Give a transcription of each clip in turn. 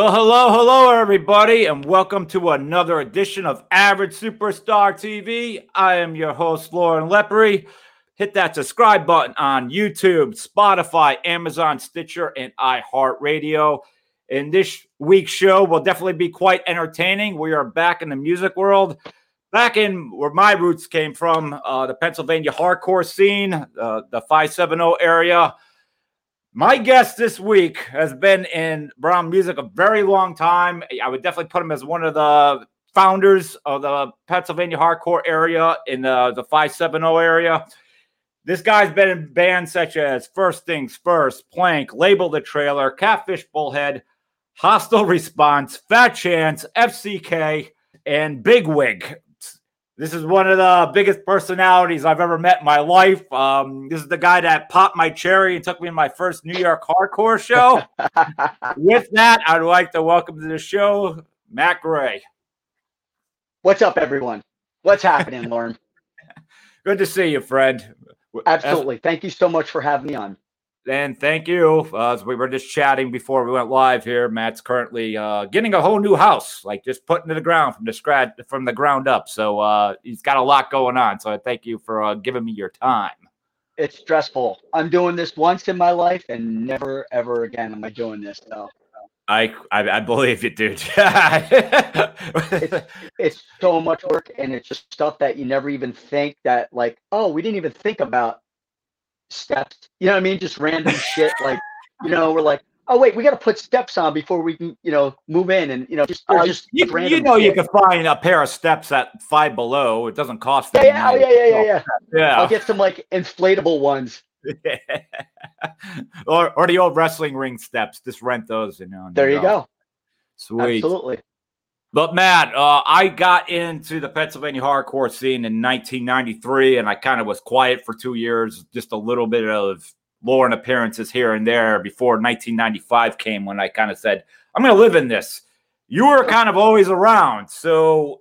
Well, hello, hello, everybody, and welcome to another edition of Average Superstar TV. I am your host, Loren Lepre. Hit that subscribe button on YouTube, Spotify, Amazon, Stitcher, and iHeartRadio. And this week's show will definitely be quite entertaining. We are back in the music world, back in where my roots came from, uh, the Pennsylvania hardcore scene, uh, the 570 area. My guest this week has been in brown music a very long time. I would definitely put him as one of the founders of the Pennsylvania hardcore area in the, the 570 area. This guy's been in bands such as First Things First, Plank, Label the Trailer, Catfish Bullhead, Hostile Response, Fat Chance, FCK, and Big Wig. This is one of the biggest personalities I've ever met in my life. Um, this is the guy that popped my cherry and took me to my first New York hardcore show. With that, I'd like to welcome to the show Matt Gray. What's up, everyone? What's happening, Loren? Good to see you, friend. Absolutely. Thank you so much for having me on. And thank you. Uh, as we were just chatting before we went live here, Matt's currently uh, getting a whole new house, like just putting it to the ground from the scratch from the ground up. So uh, he's got a lot going on. So I thank you for uh, giving me your time. It's stressful. I'm doing this once in my life, and never ever again am I doing this. So I I, I believe you, dude. it's, it's so much work, and it's just stuff that you never even think that like, oh, we didn't even think about steps. You know what I mean? Just random shit. Like, you know, we're like, oh wait, we got to put steps on before we can, you know, move in, and you know, just, uh, just you, you know, shit. you can find a pair of steps at Five Below. It doesn't cost. Yeah, yeah, oh, yeah, yeah, yeah, yeah. Yeah, I'll get some like inflatable ones. or or the old wrestling ring steps. Just rent those, you know. There you go. Sweet. Absolutely. But Matt, uh, I got into the Pennsylvania hardcore scene in 1993, and I kind of was quiet for two years, just a little bit of Lauren appearances here and there before 1995 came, when I kind of said, "I'm going to live in this." You were kind of always around, so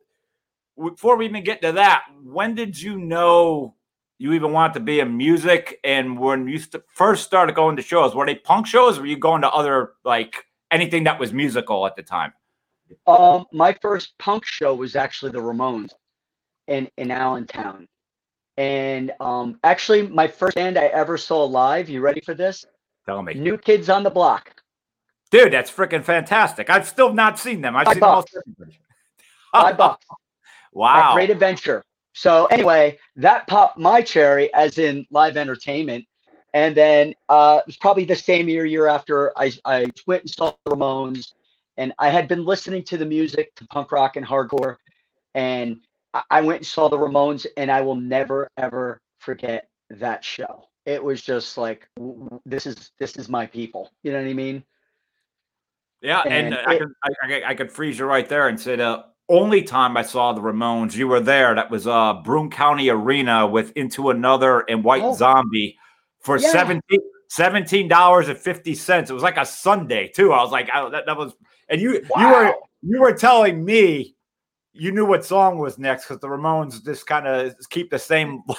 before we even get to that, when did you know you even wanted to be in music? And when you st- first started going to shows, were they punk shows? Were you going to other like anything that was musical at the time? Um, my first punk show was actually the Ramones in in Allentown, and um, actually my first band I ever saw live. You ready for this? Tell me, New Kids on the Block. dude, that's freaking fantastic. I've still not seen them. I've Five seen bucks. almost Five bucks. at wow. Great adventure. So anyway, that popped my cherry as in live entertainment. And then uh, it was probably the same year, year after I, I went and saw the Ramones. And I had been listening to the music, to punk rock and hardcore. And I- I went and saw the Ramones, and I will never, ever forget that show. It was just like, this is this is my people. You know what I mean? Yeah, and, And uh, I, it- could, I, I, I could freeze you right there and say the only time I saw the Ramones, you were there. That was uh Broome County Arena with Into Another and White Oh. Zombie for Yeah. 17 seventeen dollars and fifty cents. It was like a Sunday too. I was like, I, that, that was, and you you were you were telling me you knew what song was next because the Ramones just kind of keep the same.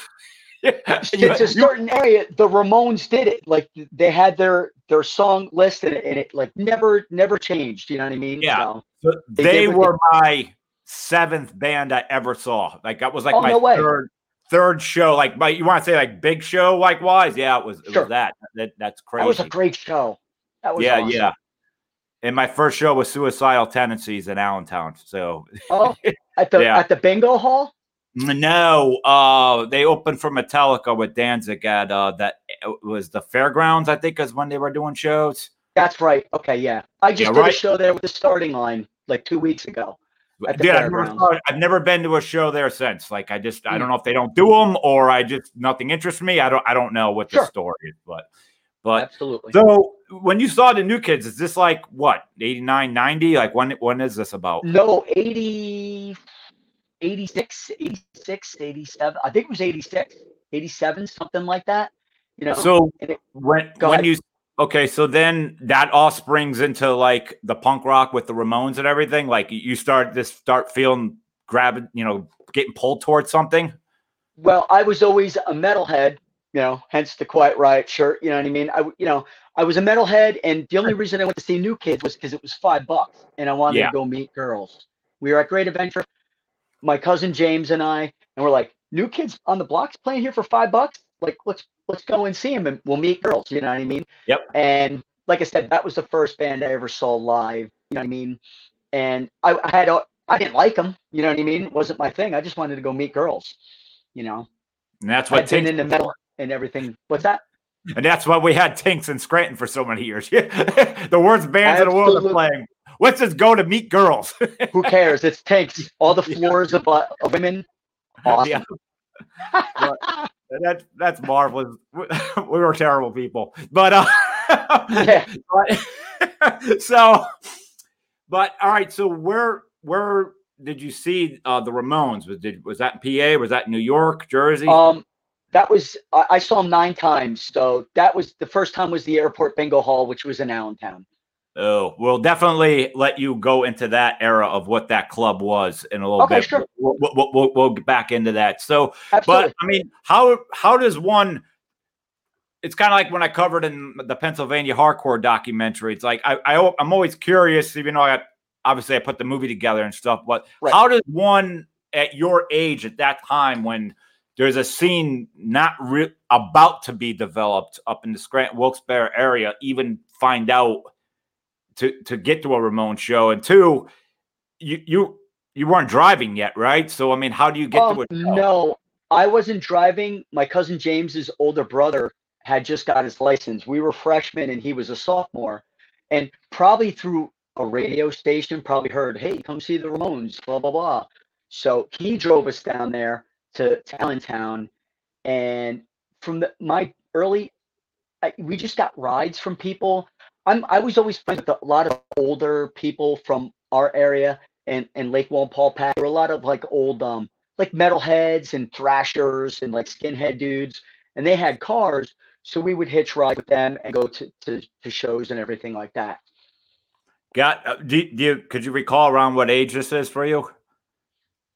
It's a certain area. The Ramones did it. Like they had their their song list, and it, like never never changed. You know what I mean? Yeah. So, They they, were my seventh band I ever saw. Like that was like Oh, my no third third show. Like my you want to say like big show like wise? Yeah, it was it Sure. was that. That that's crazy. that was a great show. That was yeah, awesome. yeah. And my first show was Suicidal Tendencies in Allentown. So Oh, at the Yeah. at the bingo hall. no, uh they opened for Metallica with Danzig at uh that was the fairgrounds, I think, is when they were doing shows. That's right. Okay, yeah. I just Yeah, did right. a show there with the starting line like two weeks ago. The Dude, I've never. I've never been to a show there since. Like, I just, I Mm. don't know if they don't do them or I just nothing interests me. I don't, I don't know what the Sure. story is, but, but Absolutely. so when you saw the new kids, is this like what 89, 90? Like when, when is this about? no, 80, 86, 86, 87. I think it was 86, 87, something like that. You know, So it- when, when ahead. you, okay, so then that all springs into like the punk rock with the Ramones and everything. Like you start this, start feeling grabbing, you know, getting pulled towards something. Well, I was always a metalhead, you know, hence the Quiet Riot shirt. You know what I mean? I, you know, I was a metalhead, and the only reason I went to see New Kids was because it was five bucks, and I wanted Yeah. to go meet girls. We were at Great Adventure, my cousin James and I, and we're like, New Kids on the Block's playing here for five bucks. Like, let's let's go and see him, and we'll meet girls. You know what I mean? Yep. And like I said, that was the first band I ever saw live. You know what I mean? And I, I had a, I didn't like them. You know what I mean? It wasn't my thing. I just wanted to go meet girls. You know, And that's what I'd been Tinks, into metal and everything. What's that? and that's why we had Tinks in Scranton for so many years. the worst bands in the world are playing. Let's just go to meet girls. Who cares? It's tanks. All the Yeah. floors of, uh, of women. Awesome. That's that's marvelous. We were terrible people, but uh, Yeah. but- so, but all right. So where where did you see uh, the Ramones? Was did was that PA? Was that New York, Jersey? Um, that was I, I saw him nine times. So that was the first time was the airport bingo hall, which was in Allentown. oh, we'll definitely let you go into that era of what that club was in a little Okay, bit. sure. We'll, we'll, we'll, we'll, get back into that. So, Absolutely. But I mean, how how does one? It's kind of like when I covered in the Pennsylvania hardcore documentary. It's like I, I I'm always curious, even though I obviously I put the movie together and stuff. But Right. how does one at your age at that time when there's a scene not re- about to be developed up in the Scranton Wilkes-Barre area even find out to to get to a Ramon show? And two, you you you weren't driving yet, right? So I mean, how do you get Um, to show? no, I wasn't driving. My cousin James's older brother had just got his license. We were freshmen and he was a sophomore. And probably through a radio station, probably heard, hey, come see the Ramones, blah, blah, blah. So he drove us down there to, to Allentown. And from the, my early, I, we just got rides from people. I'm, I was always friends with a lot of older people from our area and, and Lake Walpole. There were a lot of like old, um, like metalheads and thrashers and like skinhead dudes, and they had cars. So we would hitch ride with them and go to, to, to shows and everything like that. Got uh, do, do you could you recall around what age this is for you?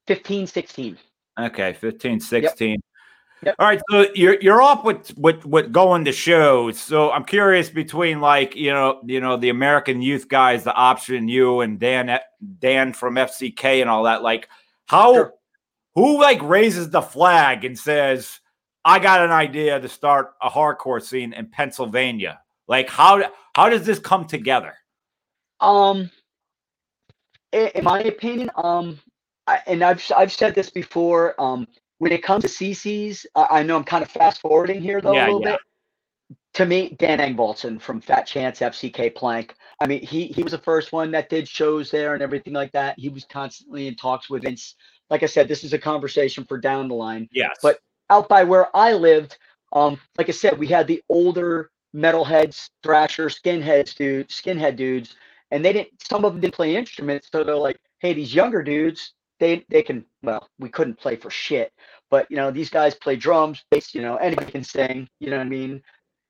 15, 16. Okay, 15, 16. Yep. All right, so you're you're off with with with going to shows. So I'm curious between like you know you know the American youth guys, the option you and Dan Dan from FCK and all that. Like how Sure. who like raises the flag and says I got an idea to start a hardcore scene in Pennsylvania. Like how how does this come together? Um, in my opinion, um, I, and I've I've said this before. Um, when it comes to CCs, I, I know I'm kind of fast forwarding here though Yeah, a little yeah. bit. To me, Dan Engvaldson from Fat Chance FCK Plank. I mean, he he was the first one that did shows there and everything like that. He was constantly in talks with Vince. Like I said, this is a conversation for down the line Yes, But- out by where I lived, um, like I said, we had the older metalheads, thrasher, skinheads, dude, skinhead dudes, and they didn't. Some of them didn't play instruments, so they're like, "Hey, these younger dudes, they they can." Well, we couldn't play for shit, but you know, these guys play drums, bass. You know, anybody can sing. You know what I mean?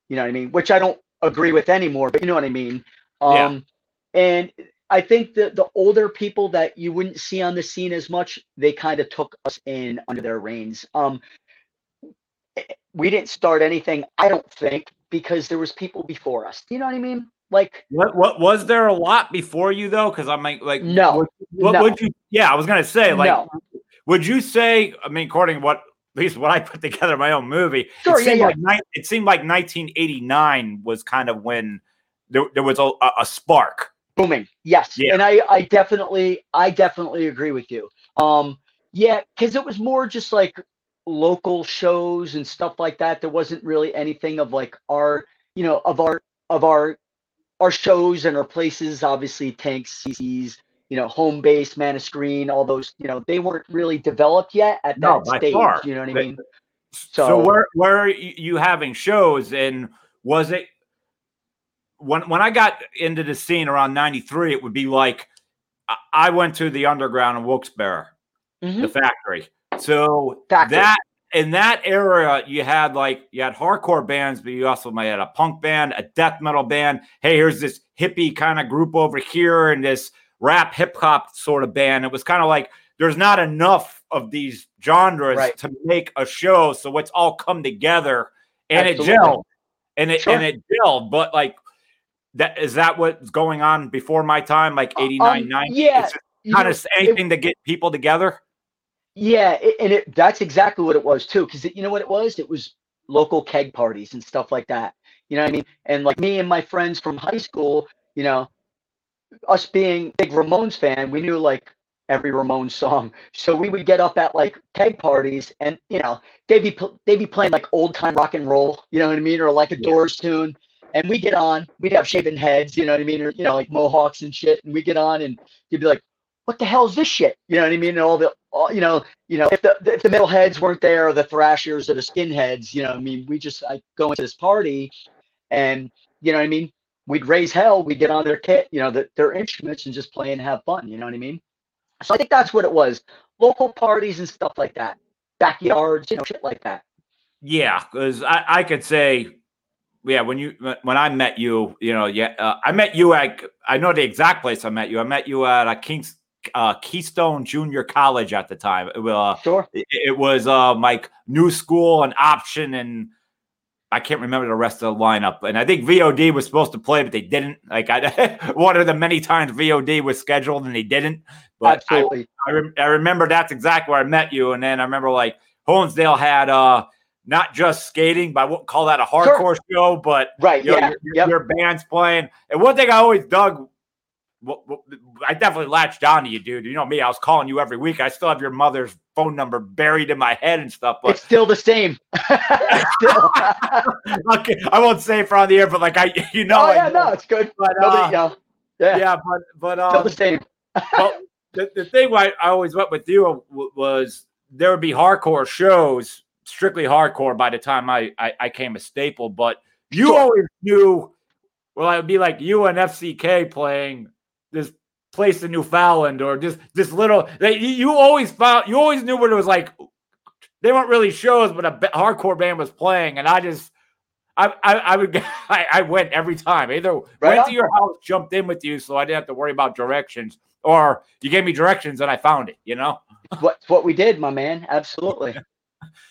You know what I mean? Which I don't agree with anymore, but you know what I mean. Yeah. Um, and I think that the older people that you wouldn't see on the scene as much, they kind of took us in under their reins. Um, we didn't start anything, I don't think, because there was people before us. You know what I mean? Like, What, what was there a lot before you though? Because I'm like, like No, What, no. would you? Yeah, I was gonna say like, No. would you say? I mean, according to what at least what I put together my own movie, Sure, it yeah, seemed yeah. like it seemed like 1989 was kind of when there, there was a, a, a spark. booming. Yes. Yeah. And I, I definitely, I definitely agree with you. Um, yeah, because it was more just like local shows and stuff like that. There wasn't really anything of like our, you know, of our, of our, our shows and our places. Obviously, tanks, CCs, you know, home base, man of screen, all those, you know, they weren't really developed yet at No, that stage. far. You know what I mean? So, So- where where are you having shows and was it when when I got into the scene around 93 it would be like I- went to the underground in Wilkes-Barre Mhm. the factory. So Factory. that in that era, you had like you had hardcore bands, but you also might had a punk band, a death metal band. Hey, here's this hippie kind of group over here, and this rap hip hop sort of band. It was kind of like there's not enough of these genres Right. to make a show, so it's all come together and Absolutely. it gelled, and it Sure. and it gelled. But like that is that what's going on before my time, like Um, 89, 90? yeah, It's just You kind of anything to get people together. Yeah, it, and it that's exactly what it was too. Because you know what it was? It was local keg parties and stuff like that. You know what I mean? And like me and my friends from high school, you know, us being big Ramones fan, we knew like every Ramones song. So we would get up at like keg parties, and you know, they'd be they'd be playing like old time rock and roll. You know what I mean? Or like a Yeah. Doors tune. And we get on, we'd have shaven heads, you know what I mean, or you know, like mohawks and shit. And we get on, and you'd be like, what the hell is this shit? You know what I mean? And all the, all, you know, you know, if the if the metalheads weren't there, or the thrashers or the skinheads, you know, I mean, we just I go into this party, and you know what I mean. We'd raise hell. We'd get on their kit, you know, the, their instruments, and just play and have fun. You know what I mean? So I think that's what it was. Local parties and stuff like that, backyards, you know, shit like that. Yeah, because I, I could say, yeah, when you when I met you, you know, yeah, uh, I met you at I know the exact place I met you. I met you at a Kings uh, Keystone Junior College at the time. It, uh, Sure. it, it was um like new school and option and I can't remember the rest of the lineup. And I think VOD was supposed to play, but they didn't. Like I one of the many times VOD was scheduled and they didn't. But I, Absolutely. I, rem- I remember that's exactly where I met you. And then I remember like Honesdale had uh not just skating, but I wouldn't call that a hardcore show, but right. you know, Yeah. your, your- Yep. your band's playing. And one thing I always dug, wh- wh- I definitely latched on to you, dude. You know me, I was calling you every week. I still have your mother's phone number buried in my head and stuff. But it's still the same. Still. okay, I won't say it for on the air, but like I, you know, oh yeah, know. no, it's good. But Nobody, uh, yeah, yeah, but but still um, the same. well, the, the thing why I always went with you was there would be hardcore shows, strictly hardcore by the time I I, I came a staple, but you Sure. always knew. Well, it would be like you and FCK playing this place in Newfoundland or just this little. They, you always found you always knew what it was like. They weren't really shows, but a hardcore band was playing, and I just. I, I, I would I, I went every time. Either Right went on. to your house, jumped in with you, so I didn't have to worry about directions, or you gave me directions and I found it. You know. What what we did, my man. Absolutely.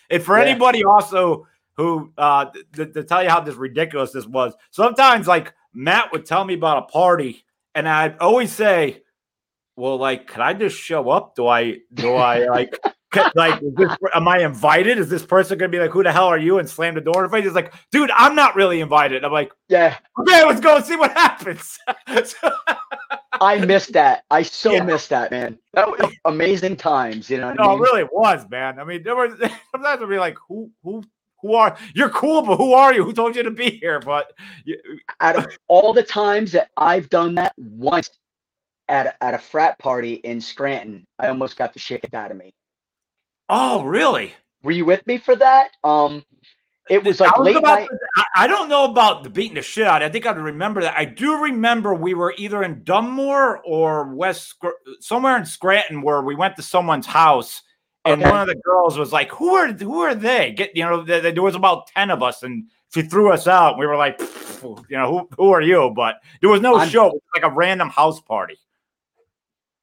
And for Yeah. anybody also who uh th- to tell you how this ridiculous this was, sometimes like Matt would tell me about a party, and I'd always say, "Well, like, can I just show up? Do I do I like?" ca- Like, is this, am I invited? Is this person gonna be like, "Who the hell are you?" and slam the door in face? It's like, dude, I'm not really invited. I'm like, Yeah, okay, let's go and see what happens. So- I missed that. I so Yeah. missed that, man. That was amazing times. You know No, I it really was, man. I mean, there was sometimes I'd be like, "Who, who, who are you're cool, but who are you? Who told you to be here?" But you, Out of all the times that I've done that, once at a, at a frat party in Scranton, I almost got the shit kicked out of me. oh, really? Were you with me for that? Um, it was like I, was late night. to- I, I don't know about the beating the shit out. I think I remember that. I do remember we were either in Dunmore or West, somewhere in Scranton, where we went to someone's house, and Okay. one of the girls was like, "Who are who are they?" Get you know, there, there was about ten of us, and she threw us out. And We were like, you know, who who are you? But there was no I'm- show. It was like a random house party.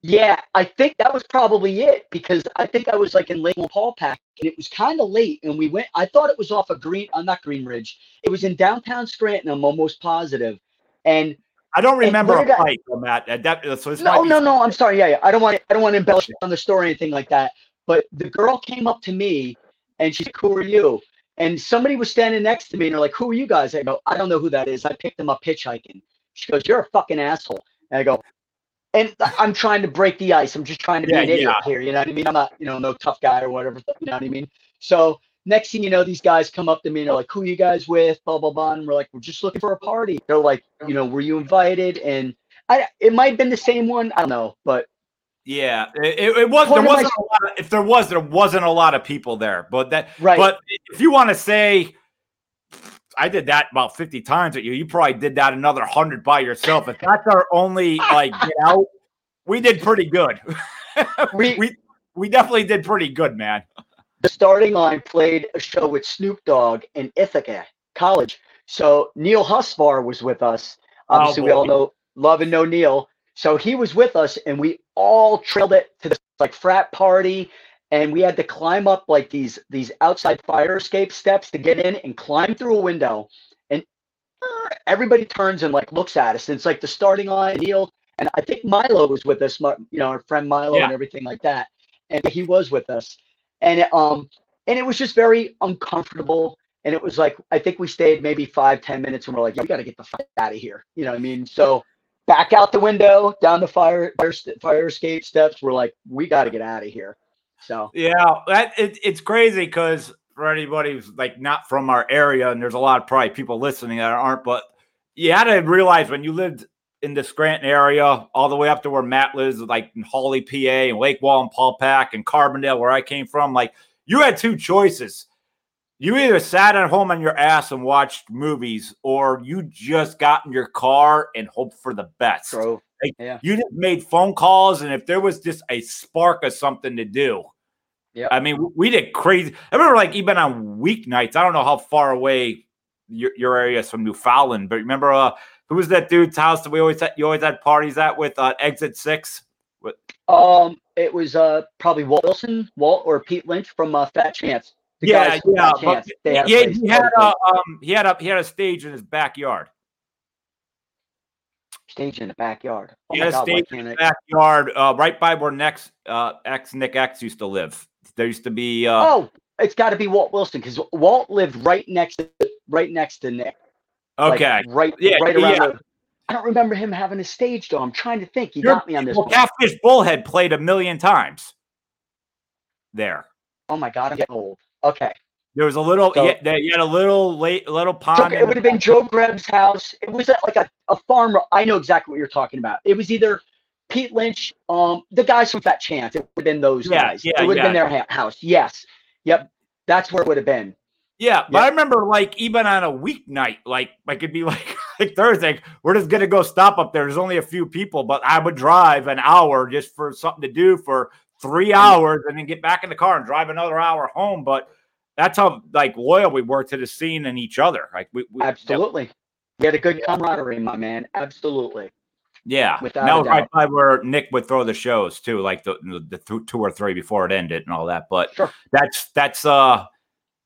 Yeah, I think that was probably it because I think I was like in Lake Wallenpaupack and it was kind of late and we went. I thought it was off of Green, uh, not Green Ridge. It was in downtown Scranton. I'm almost positive. And I don't remember a did I- fight from that. That so no, no, no. I'm sorry. Yeah, yeah. I don't want. I don't want to embellish on the story or anything like that. But the girl came up to me and she's like, "Who are you?" And somebody was standing next to me and they're like, "Who are you guys?" I go, "I don't know who that is. I picked them up hitchhiking." She goes, "You're a fucking asshole." And I go, and I'm trying to break the ice. I'm just trying to be Yeah, an idiot yeah. here. You know what I mean? I'm not, you know, no tough guy or whatever. You know what I mean? So next thing you know, these guys come up to me and they're like, "Who you guys with?" Blah blah blah. And we're like, "We're just looking for a party." They're like, "You know, were you invited?" And I, it might have been the same one. I don't know, but Yeah, it, it- was. There Point of my- wasn't a lot. Of, if there was, there wasn't a lot of people there. But that. right. But if you want to say, I did that about fifty times at you. You probably did that another hundred by yourself. If that's our only like get out, we did pretty good. we, we we definitely did pretty good, man. the starting line played a show with Snoop Dogg in Ithaca College. So Neil Husvar was with us. Oh, Obviously, we all Oh, know love and know Neil. So he was with us, and we all trailed it to this like frat party. and we had to climb up like these these outside fire escape steps to get in and climb through a window. And everybody turns and like looks at us. And it's like the starting line, Neil, and I think Milo was with us, you know, our friend Milo Yeah. and everything like that. And he was with us, and it, um, and it was just very uncomfortable. And it was like I think we stayed maybe five ten minutes, and we're like, yeah, we got to get the fuck out of here. You know what I mean? So back out the window, down the fire fire, fire escape steps. We're like, we got to get out of here. So Yeah, that it, it's crazy because for anybody who's like not from our area, and there's a lot of probably people listening that aren't, but you had to realize when you lived in the Scranton area, all the way up to where Matt lives, like in Hawley, PA, and Lake Wallenpaupack and Carbondale, where I came from, like you had two choices. You either sat at home on your ass and watched movies, or you just got in your car and hoped for the best. Like, Yeah. You just made phone calls, and if there was just a spark of something to do, Yep. I mean, we did crazy. I remember, like even on weeknights. I don't know how far away your, your area is from Newfoundland, but remember, uh, who was that dude's house that we always had, you always had parties at with uh, Exit Six? Um, it was uh probably Walt Wilson, Walt or Pete Lynch from uh, Fat Chance. The yeah, yeah, but Chance, they had yeah. He had a um, he had a he had a stage in his backyard. stage in the backyard. Oh He had a God, stage can't I- Backyard, uh, right by where next uh, ex Nick X used to live. There used to be uh, Oh, it's got to be Walt Wilson because Walt lived right next to right next to Nick. like, okay. right, Yeah, right around. yeah. The, I don't remember him having a stage though. I'm trying to think. You You're- got me on this. Well. Catfish Bullhead played a million times there. Oh my God, I'm getting old. Okay. There was a little, So- yeah, you had a little late, little pond. it would have been Joe Greb's house. It was like a, a farmer. I know exactly what you're talking about. It was either Pete Lynch, um, the guys from Fat Chance. It would have been those Yeah, guys. yeah, it would have been their ha- house. Yes. Yep. That's where it would have been. yeah, but yeah. I remember like even on a weeknight, like like it'd be like like Thursday, we're just gonna go stop up there. There's only a few people, but I would drive an hour just for something to do for three hours, and then get back in the car and drive another hour home. But that's how like loyal we were to the scene and each other. Like we, we Absolutely. We had a good camaraderie, my man. Absolutely. Yeah, Without that was right by where Nick would throw the shows too, like the the, the th- two or three before it ended and all that. But Sure. that's that's uh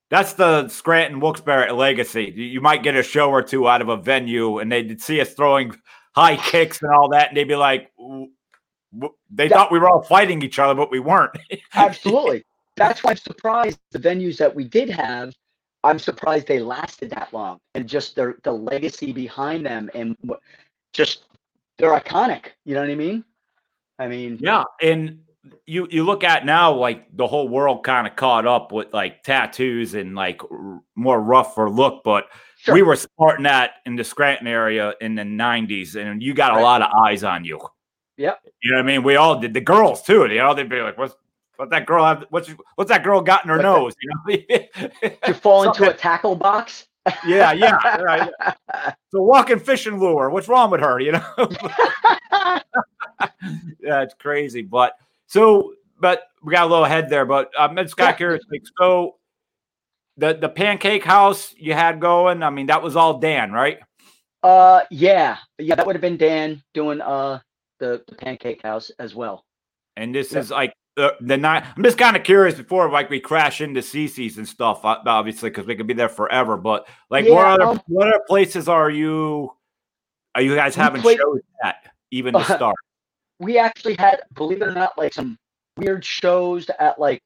that's the Scranton Wilkes-Barre legacy. You, might get a show or two out of a venue, and they'd see us throwing high kicks and all that, and they'd be like, they Yeah. thought we were all fighting each other, but we weren't. Absolutely. That's why I'm surprised the venues that we did have. I'm surprised they lasted that long, and just their the legacy behind them, and just they're iconic. You know what I mean? I mean, Yeah, and you you look at now like the whole world kind of caught up with like tattoos and like r- more rougher look, but sure. we were sporting that in the Scranton area in the '90s, and you got a lot of eyes on you. Yep. You know what I mean? We all did. The girls too. You know, they'd be like, "What's what that girl have? What's what's that girl got in her nose?" You know? to fall into a tackle box. yeah, yeah. right. So walking fishing lure. What's wrong with her? You know? yeah, it's crazy. But so, but we got a little ahead there. But um, it's got Yeah. curious. Like, so the the pancake house you had going. I mean, that was all Dan, right? uh, yeah, yeah, that would have been Dan doing uh the, the pancake house as well. And this is like the the night. I'm just kind of curious before like we crash into CC's and stuff, uh, obviously, because we could be there forever. But like, what Yeah, other um, what other places are you? Are you guys having played- shows at even to Uh, start? we actually had, believe it or not, like some weird shows at like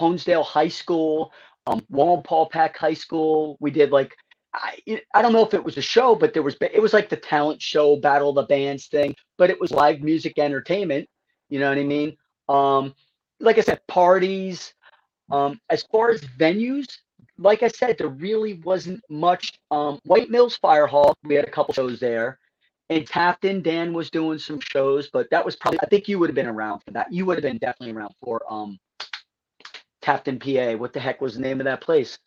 Honesdale High School, um, Wallenpaupack High School. We did like I I don't know if it was a show, but there was it was like the talent show, Battle of the Bands thing, but it was live music entertainment. You know what I mean? Um, like I said, parties. Um, as far as venues, like I said, there really wasn't much. Um, White Mills Fire Hall, we had a couple shows there. And Tafton, Dan was doing some shows, but that was probably I think you would have been around for that. You would have been definitely around for um Tafton, PA. What the heck was the name of that place?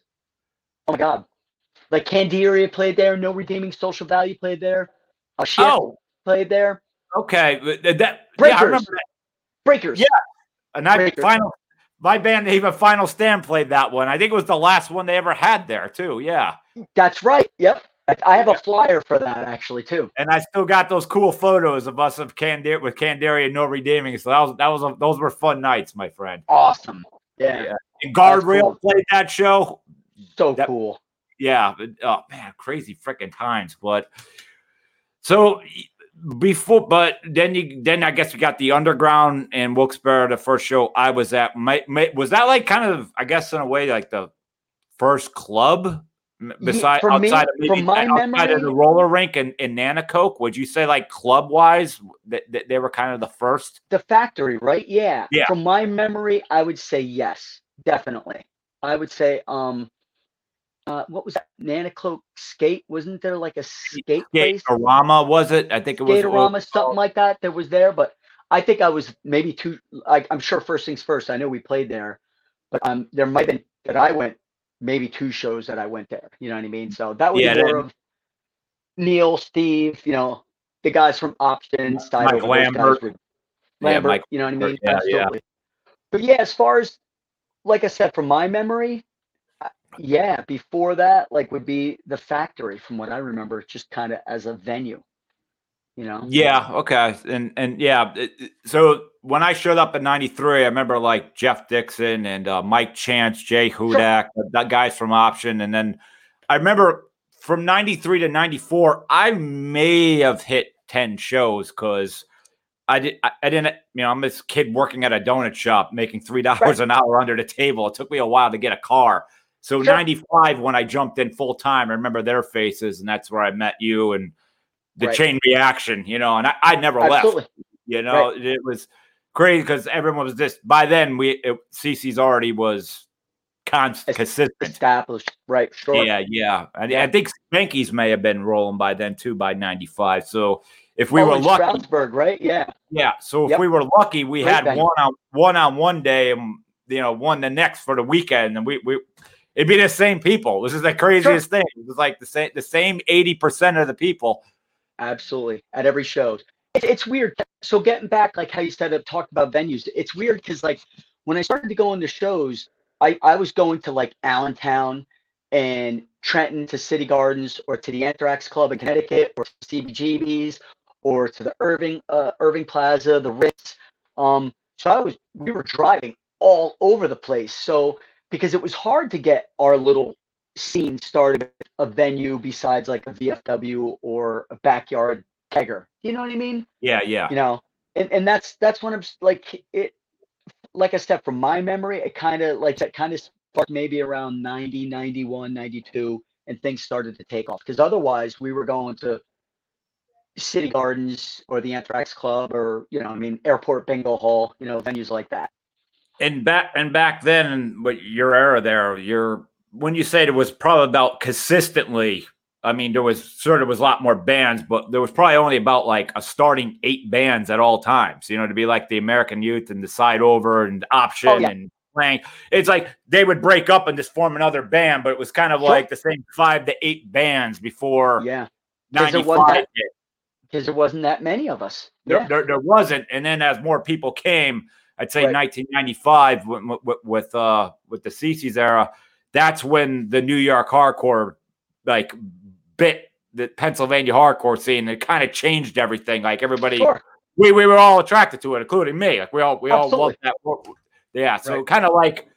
Oh my god. Like Candiria played there, No Redeeming Social Value played there. Uh, Oh, played there. okay. That yeah, Breakers. remember that. Breakers. Yeah. And I Breakers. final my band even Final Stand played that one. I think it was the last one they ever had there too. Yeah. That's right. Yep. I- I have a flyer for that actually too. And I still got those cool photos of us of Candir with Candiria no redeeming. So that was that was a, those were fun nights, my friend. Awesome. Yeah. Yeah. And Guardrail cool. played that show. So That- cool. Yeah. but- Oh man, crazy freaking times. But so before, but then you then I guess we got the underground and Wilkes-Barre, the first show I was at. My, my, was that like kind of I guess in a way like the first club beside me- outside of maybe outside memory- of the roller rink in, in Nanticoke? Would you say like club wise that, that they were kind of the first? The factory, right? Yeah. Yeah. From my memory, I would say yes, definitely. I would say, um, uh, what was that? Nanticoke Skate? Wasn't there like a skate place? Skaterama was it? I think it was. Skaterama, something like that, that was there. But I think I was maybe two. I, I'm sure first things first. I know we played there, but um, there might have been that I went maybe two shows that I went there. You know what I mean? So that was Yeah, more of Neil, Steve, you know, the guys from Option, Style, Lambert. were- Yeah, Lambert, Mike you know what I mean? Yeah, yeah. But yeah, as far as like I said, from my memory, yeah, before that, like would be the factory, from what I remember, just kind of as a venue. You know? Yeah. Okay. And and yeah. So when I showed up in '93, I remember like Jeff Dixon and uh, Mike Chance, Jay Hudak, that guys from Option, and then I remember from '93 to '94, I may have hit ten shows because. I did. I, I didn't. You know, I'm this kid working at a donut shop, making three dollars an hour under the table. It took me a while to get a car. So Sure. '95, when I jumped in full time, I remember their faces, and that's where I met you and the Right. chain reaction. You know, and I, I never left. You know, it was crazy because everyone was just by then. We it, CC's already was const, Es- consistent. Established. Right. Sure. Yeah, yeah. And I think Spanky's may have been rolling by then too, by '95. So if we Oh, were lucky, Stroudsburg, right? Yeah. yeah. So if Yep. we were lucky, we Great had venue. one on one on one day, and you know, one the next for the weekend, and we we it'd be the same people. This is the craziest thing. It was like the same the same eighty percent of the people. Absolutely. At every show. It, it's weird. So getting back, like how you said, I've talked about venues. It's weird because like when I started to go into shows, I, I was going to like Allentown and Trenton to City Gardens or to the Anthrax Club in Connecticut or CBGB's or to the Irving uh, Irving Plaza, the Ritz. Um, so I was we were driving all over the place. So because it was hard to get our little scene started at a venue besides like a VFW or a backyard kegger. You know what I mean? Yeah, yeah. You know, and, and that's that's when I'm like it. Like I said, from my memory, it kind of like that kind of sparked maybe around 90, 91, 92, and things started to take off. Because otherwise, we were going to City Gardens or the Anthrax Club or you know, I mean, Airport Bingo Hall. You know, venues like that. And back and back then your era there your when you said it was probably about consistently i mean there was sort of was a lot more bands but there was probably only about like a starting eight bands at all times you know to be like the american youth and the side over and option Oh, yeah. and playing it's like they would break up and just form another band but it was kind of Sure. like the same five to eight bands before Yeah, wasn't 95 because there wasn't that many of us. There, Yeah, there, there wasn't, and then as more people came, I'd say Right. 1995 with, with, uh with the CC's era, that's when the New York hardcore like bit the Pennsylvania hardcore scene. It kind of changed everything. Like everybody, sure. we, we were all attracted to it, including me. Like we all we all loved Absolutely. that. Yeah, so Right. kind of like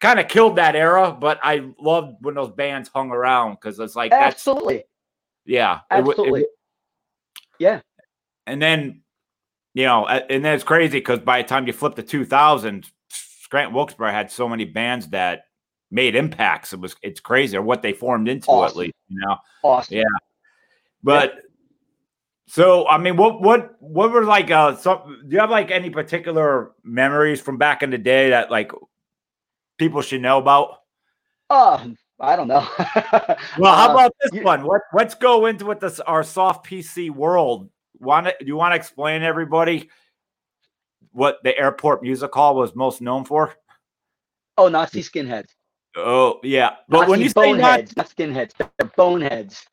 kind of killed that era, but I loved when those bands hung around because it's like that's Absolutely, yeah, it it absolutely. yeah, and then you know, and then it's crazy because by the time you flip to 2000, Grant Wilkes-Barre had so many bands that made impacts. It was it's crazy or what they formed into at least, you know. awesome. Yeah. But so I mean, what what what were like uh some do you have like any particular memories from back in the day that like people should know about? Um, I don't know. Well, how Uh, about this one? What let's go into what this our soft PC world. Want to do you want to explain everybody what the airport music hall was most known for? oh, Nazi skinheads. Oh yeah, but Nazi when you say boneheads, not, not skinheads, they're boneheads.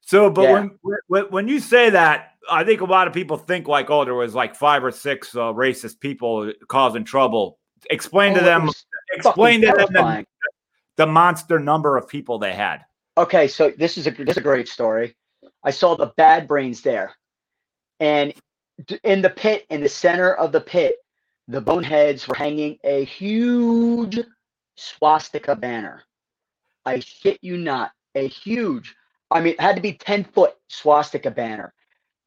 so but Yeah. when, when you say that, I think a lot of people think like, oh, there was like five or six uh, racist people causing trouble. Explain to Oh, it them. Explain to them the, the monster number of people they had. Okay, so this is a this is a great story. I saw the bad brains there, and in the pit, in the center of the pit, the Boneheads were hanging a huge swastika banner. I shit you not, a huge. I mean, it had to be ten foot swastika banner,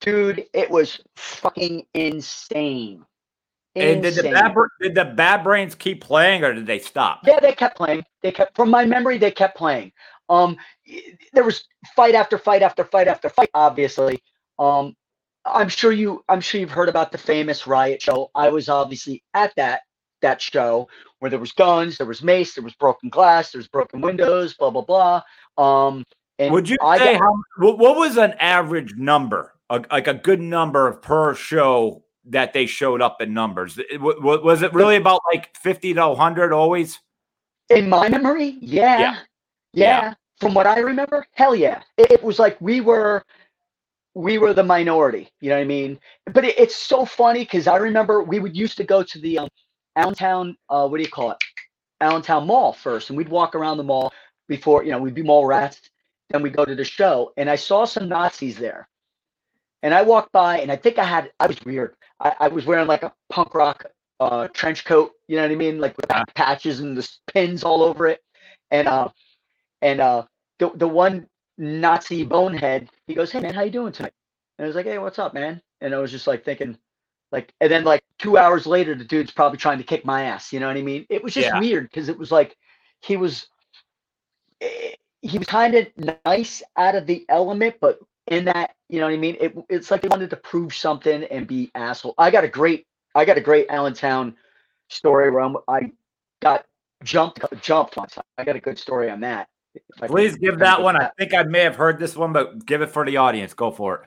dude. It was fucking insane. And did the bad did the bad brains keep playing or did they stop? Yeah, they kept playing. They kept, from my memory, they kept playing. Um, there was fight after fight after fight after fight. Obviously, um, I'm sure you, I'm sure you've heard about the famous riot show. I was obviously at that that show where there was guns, there was mace, there was broken glass, there was broken windows, blah blah blah. Um, and Would you I say got- how, what, was an average number, a, like a good number per show that they showed up in numbers? It- wa- wa- was it really about like 50 to 100 always? in my memory, yeah, Yeah. yeah, From what I remember, hell yeah. It, it was like we were, we were the minority. You know what I mean? But it, it's so funny because I remember we would used to go to the um, Allentown. Uh, what do you call it? Allentown Mall first, and we'd walk around the mall before you know we'd be mall rats. Then we go to the show, and I saw some Nazis there. And I walked by, and I think I had I was weird. I, I was wearing like a punk rock uh, trench coat. You know what I mean? Like with patches and the pins all over it. And uh, and uh, the the one Nazi bonehead, he goes, "Hey man, how you doing tonight?" And I was like, "Hey, what's up, man?" And I was just like thinking, like, and then like two hours later, the dude's probably trying to kick my ass. You know what I mean? It was just Yeah. weird because it was like he was eh, he was kind of nice out of the element, but in that, you know what I mean? It, it's like he wanted to prove something and be asshole. I got a great, I got a great Allentown story where I'm, I got jumped, jumped once. I got a good story on that. If I can- Please give that one. I think I may have heard this one, but give it for the audience. Go for it.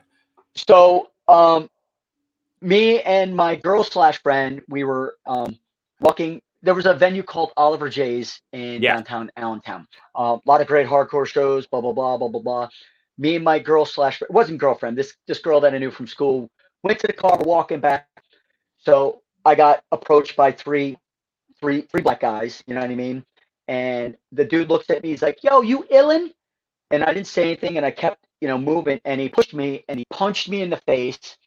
So, um, me and my girl slash friend, we were um, walking. There was a venue called Oliver J's in Yeah. downtown Allentown. Uh, a lot of great hardcore shows. Blah blah blah blah blah blah. Me and my girl slash it wasn't girlfriend. This this girl that I knew from school went to the car walking back. So I got approached by three, three, three black guys. You know what I mean? And the dude looks at me. He's like, "Yo, you illin?" And I didn't say anything, and I kept you know moving. And he pushed me, and he punched me in the face.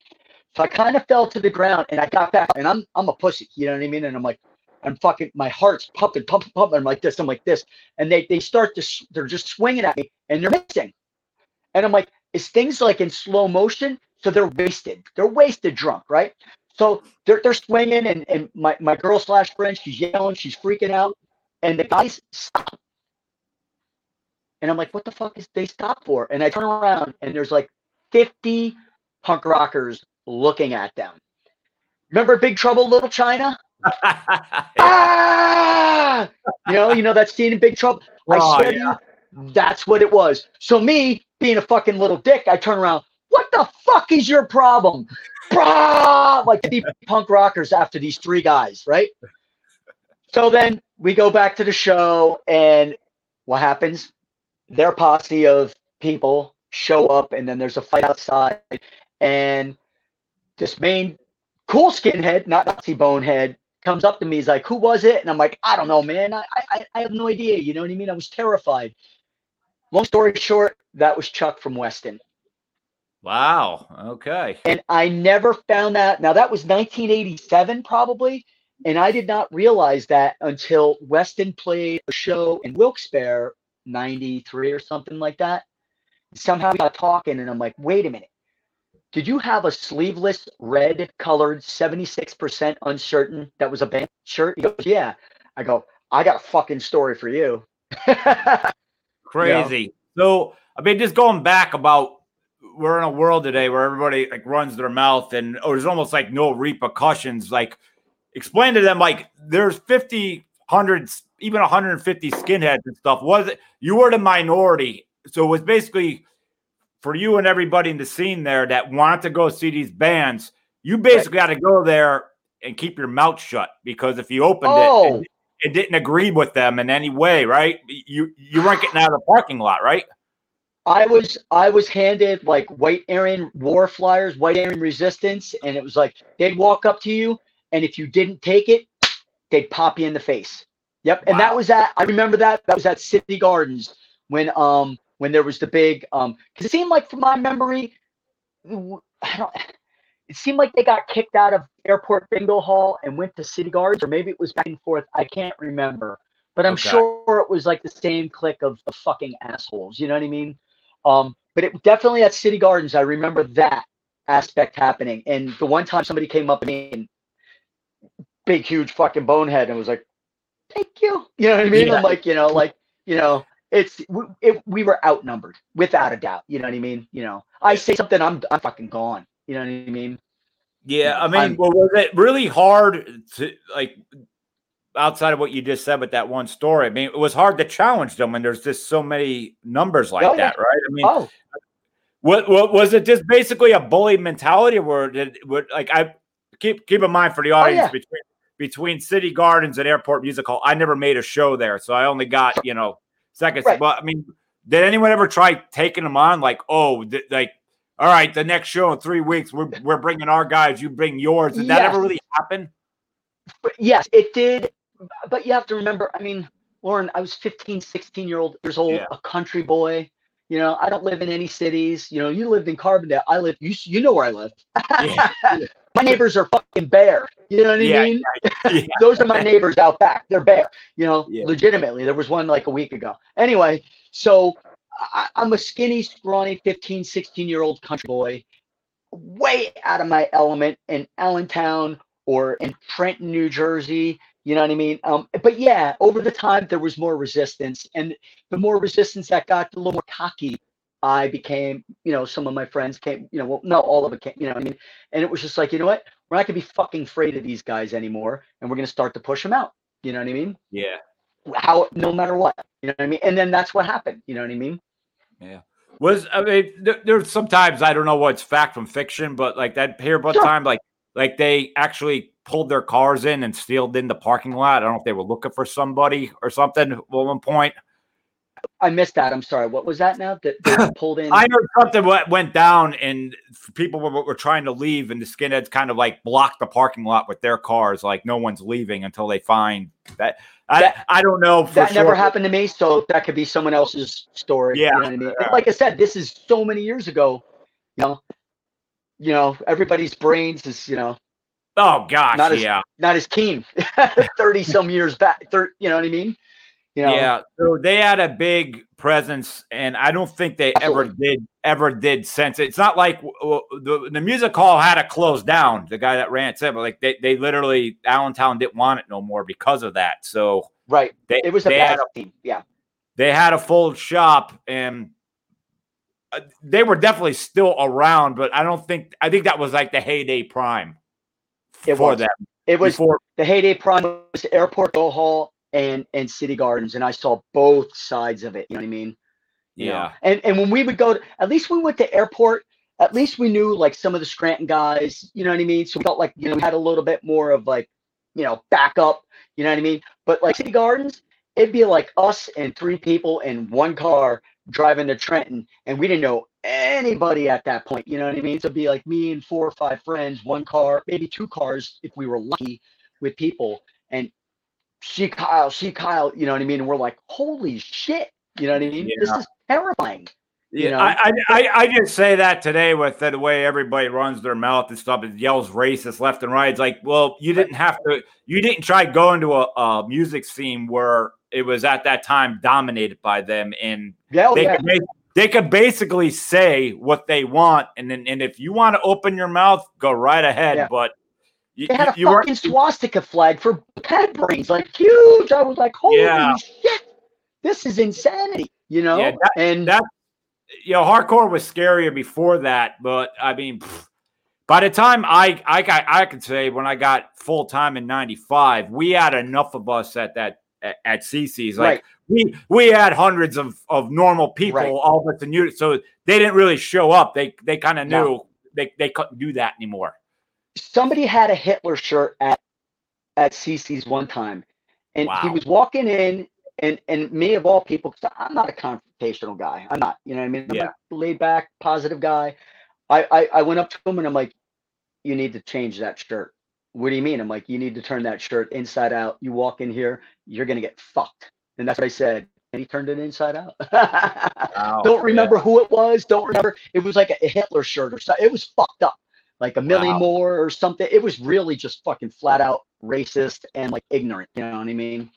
So I kind of fell to the ground, and I got back. And I'm I'm a pussy. You know what I mean? And I'm like, I'm fucking. My heart's pumping, pumping, pumping. I'm like this. I'm like this. And they they start to. They're just swinging at me, and they're missing. And I'm like, is things like in slow motion? So they're wasted. They're wasted drunk, right? So they're they're swinging, and and my my girl slash friend, she's yelling, she's freaking out, and the guys stop. And I'm like, what the fuck is they stop for? And I turn around, and there's like 50 punk rockers looking at them. Remember Big Trouble, Little China? Ah! You know, you know that scene in Big Trouble. I Oh, swear to you, that's what it was. So me being a fucking little dick, I turn around. What the fuck is your problem? Brah! Like the punk rockers after these three guys, right? So then we go back to the show, and what happens? Their posse of people show up, and then there's a fight outside, and this main cool skinhead, not Nazi bonehead, comes up to me. He's like, "Who was it?" And I'm like, "I don't know, man. I, I, I have no idea. You know what I mean? I was terrified." Long story short, that was Chuck from Weston, wow. Okay. and I never found that. Now that was 1987, probably, and I did not realize that until Weston played a show in Wilkes-Barre, '93 or something like that. Somehow we got talking, and I'm like, "Wait a minute." Did you have a sleeveless red colored 76% uncertain that was a band shirt? He goes, Yeah. I go, I got a fucking story for you. Crazy. So, I mean, just going back about we're in a world today where everybody like runs their mouth and oh, there's almost like no repercussions. Like, explain to them like there's 50, hundreds, even 150 skinheads and stuff. Was it you were the minority? So it was basically for you and everybody in the scene there that wanted to go see these bands. You basically had to go there and keep your mouth shut because if you opened it, Oh. and it didn't agree with them in any way, right? You you weren't getting out of the parking lot, right? I was I was handed like white Aryan war flyers, white Aryan resistance, and it was like they'd walk up to you, and if you didn't take it, they'd pop you in the face. Yep, and that was at I remember that that was at City Gardens when um when there was the big um because it seemed like from my memory, I don't it seemed like they got kicked out of Airport Bingo Hall and went to City Gardens, or maybe it was back and forth. I can't remember, but I'm Okay. sure it was like the same clique of, of fucking assholes. You know what I mean? Um, but it definitely at City Gardens, I remember that aspect happening. And the one time somebody came up to me and big, huge fucking bonehead and was like, "Thank you." You know what I mean? Yeah. I'm like, you know, like you know, it's we, it, we were outnumbered without a doubt. You know what I mean? You know, I say something, I'm I'm fucking gone. You know what I mean? Yeah, I mean, I'm- well, was it really hard to like outside of what you just said with that one story? I mean, it was hard to challenge them, and there's just so many numbers like Oh, yeah. that, right? I mean, Oh, what, what was it? Just basically a bully mentality, or did what like I keep keep in mind for the oh, audience Oh, yeah. between between City Gardens and Airport Music Hall, I never made a show there, so I only got you know seconds. Right. But I mean, did anyone ever try taking them on? Like, oh, th- like. All right, the next show in three weeks, we're, we're bringing our guys. You bring yours. Did that ever really happen? but yes, it did. But you have to remember, I mean, Loren, I was 15, 16 year old years old, Yeah. a country boy. You know, I don't live in any cities. You know, you lived in Carbondale. I live. You you know where I live. Yeah. my neighbors are fucking bear. You know what I Yeah, mean? yeah. Those are my neighbors out back. They're bear. You know, legitimately. There was one like a week ago. Anyway, so I, I'm a skinny, scrawny 15, 16 year old country boy, way out of my element in Allentown or in Trenton, New Jersey. You know what I mean? Um, but yeah, over the time there was more resistance, and the more resistance that got, the little more cocky I became. You know, some of my friends came. You know, well, no, all of it came. You know, what I mean, and it was just like, you know what? We're not gonna be fucking afraid of these guys anymore, and we're gonna start to push them out. You know what I mean? Yeah. How, no matter what. You know what I mean? And then that's what happened. You know what I mean? Yeah. Was I mean, there, there's sometimes I don't know what's fact from fiction, but like that here, one Sure. time, like like they actually pulled their cars in and stealed in the parking lot. I don't know if they were looking for somebody or something at one point. I missed that. I'm sorry. What was that now? That they pulled in. I heard something went, went down and people were, were trying to leave, and the skinheads kind of like blocked the parking lot with their cars, like no one's leaving until they find that. I, That- I don't know. For that never happened to me, so that could be someone else's story. Yeah, you know I mean. Like I said, this is so many years ago. You know, you know, everybody's brains is you know Oh gosh, Not as- yeah. not as keen. Thirty some years back. Thir- you know what I mean? You know, Yeah, so they had a big presence, and I don't think they ever did ever did since. It's not like the the music hall had to close down. The guy that ran it said, but like they they literally Allentown didn't want it no more because of that. So right. they It was a bad a, team. Yeah. they had a full shop, and uh, they were definitely still around. But I don't think I think that was like the heyday prime It for was. them. It was before, the heyday prime was the Airport Go Hall and and City Gardens, and I saw both sides of it. You know what I mean? you know. yeah. And and when we would go to, at least we went to airport, at least we knew like some of the Scranton guys, you know what I mean? So we felt like, you know, we had a little bit more of like, you know, backup, you know what I mean? But like City Gardens, it'd be like us and three people in one car driving to Trenton, and we didn't know anybody at that point, you know what I mean? So it'd be like me and four or five friends, one car, maybe two cars if we were lucky with people, and sieg heil, sieg heil, you know what I mean? And we're like, holy shit, you know what I mean? This is terrifying. you Yeah, know? I, I I I just say that today with the way everybody runs their mouth and stuff and yells racist left and right. It's like, well, you didn't have to. You didn't try going to a, a music scene where it was at that time dominated by them, and Yeah, oh, they yeah. could make, they could basically say what they want, and then and if you want to open your mouth, go right ahead. Yeah. But you, They had a you, you weren't. fucking swastika flag for pet brains, like huge. I was like, holy shit, this is insanity, you know? That- and that- you know, hardcore was scarier before that, but I mean, by the time I I got I could say when I got full time in '95, we had enough of us at that at, CC's. Like right, we we had hundreds of of normal people, Right. all but the new, so they didn't really show up. They they kind of knew No. they they couldn't do that anymore. somebody had a Hitler shirt at at CC's one time, and he was walking in, and and me of all people, because I'm not a confrontational guy. I'm not, you know what I mean? I'm Yeah. a laid back, positive guy. I, I I went up to him and I'm like, you need to change that shirt. What do you mean? I'm like, you need to turn that shirt inside out. You walk in here, you're gonna get fucked. And that's what I said. And he turned it inside out. Wow. don't remember who it was. Don't remember. It was like a Hitler shirt or something. It was fucked up. like a Millie Wow. Moore or something. It was really just fucking flat out racist and like ignorant. You know what I mean?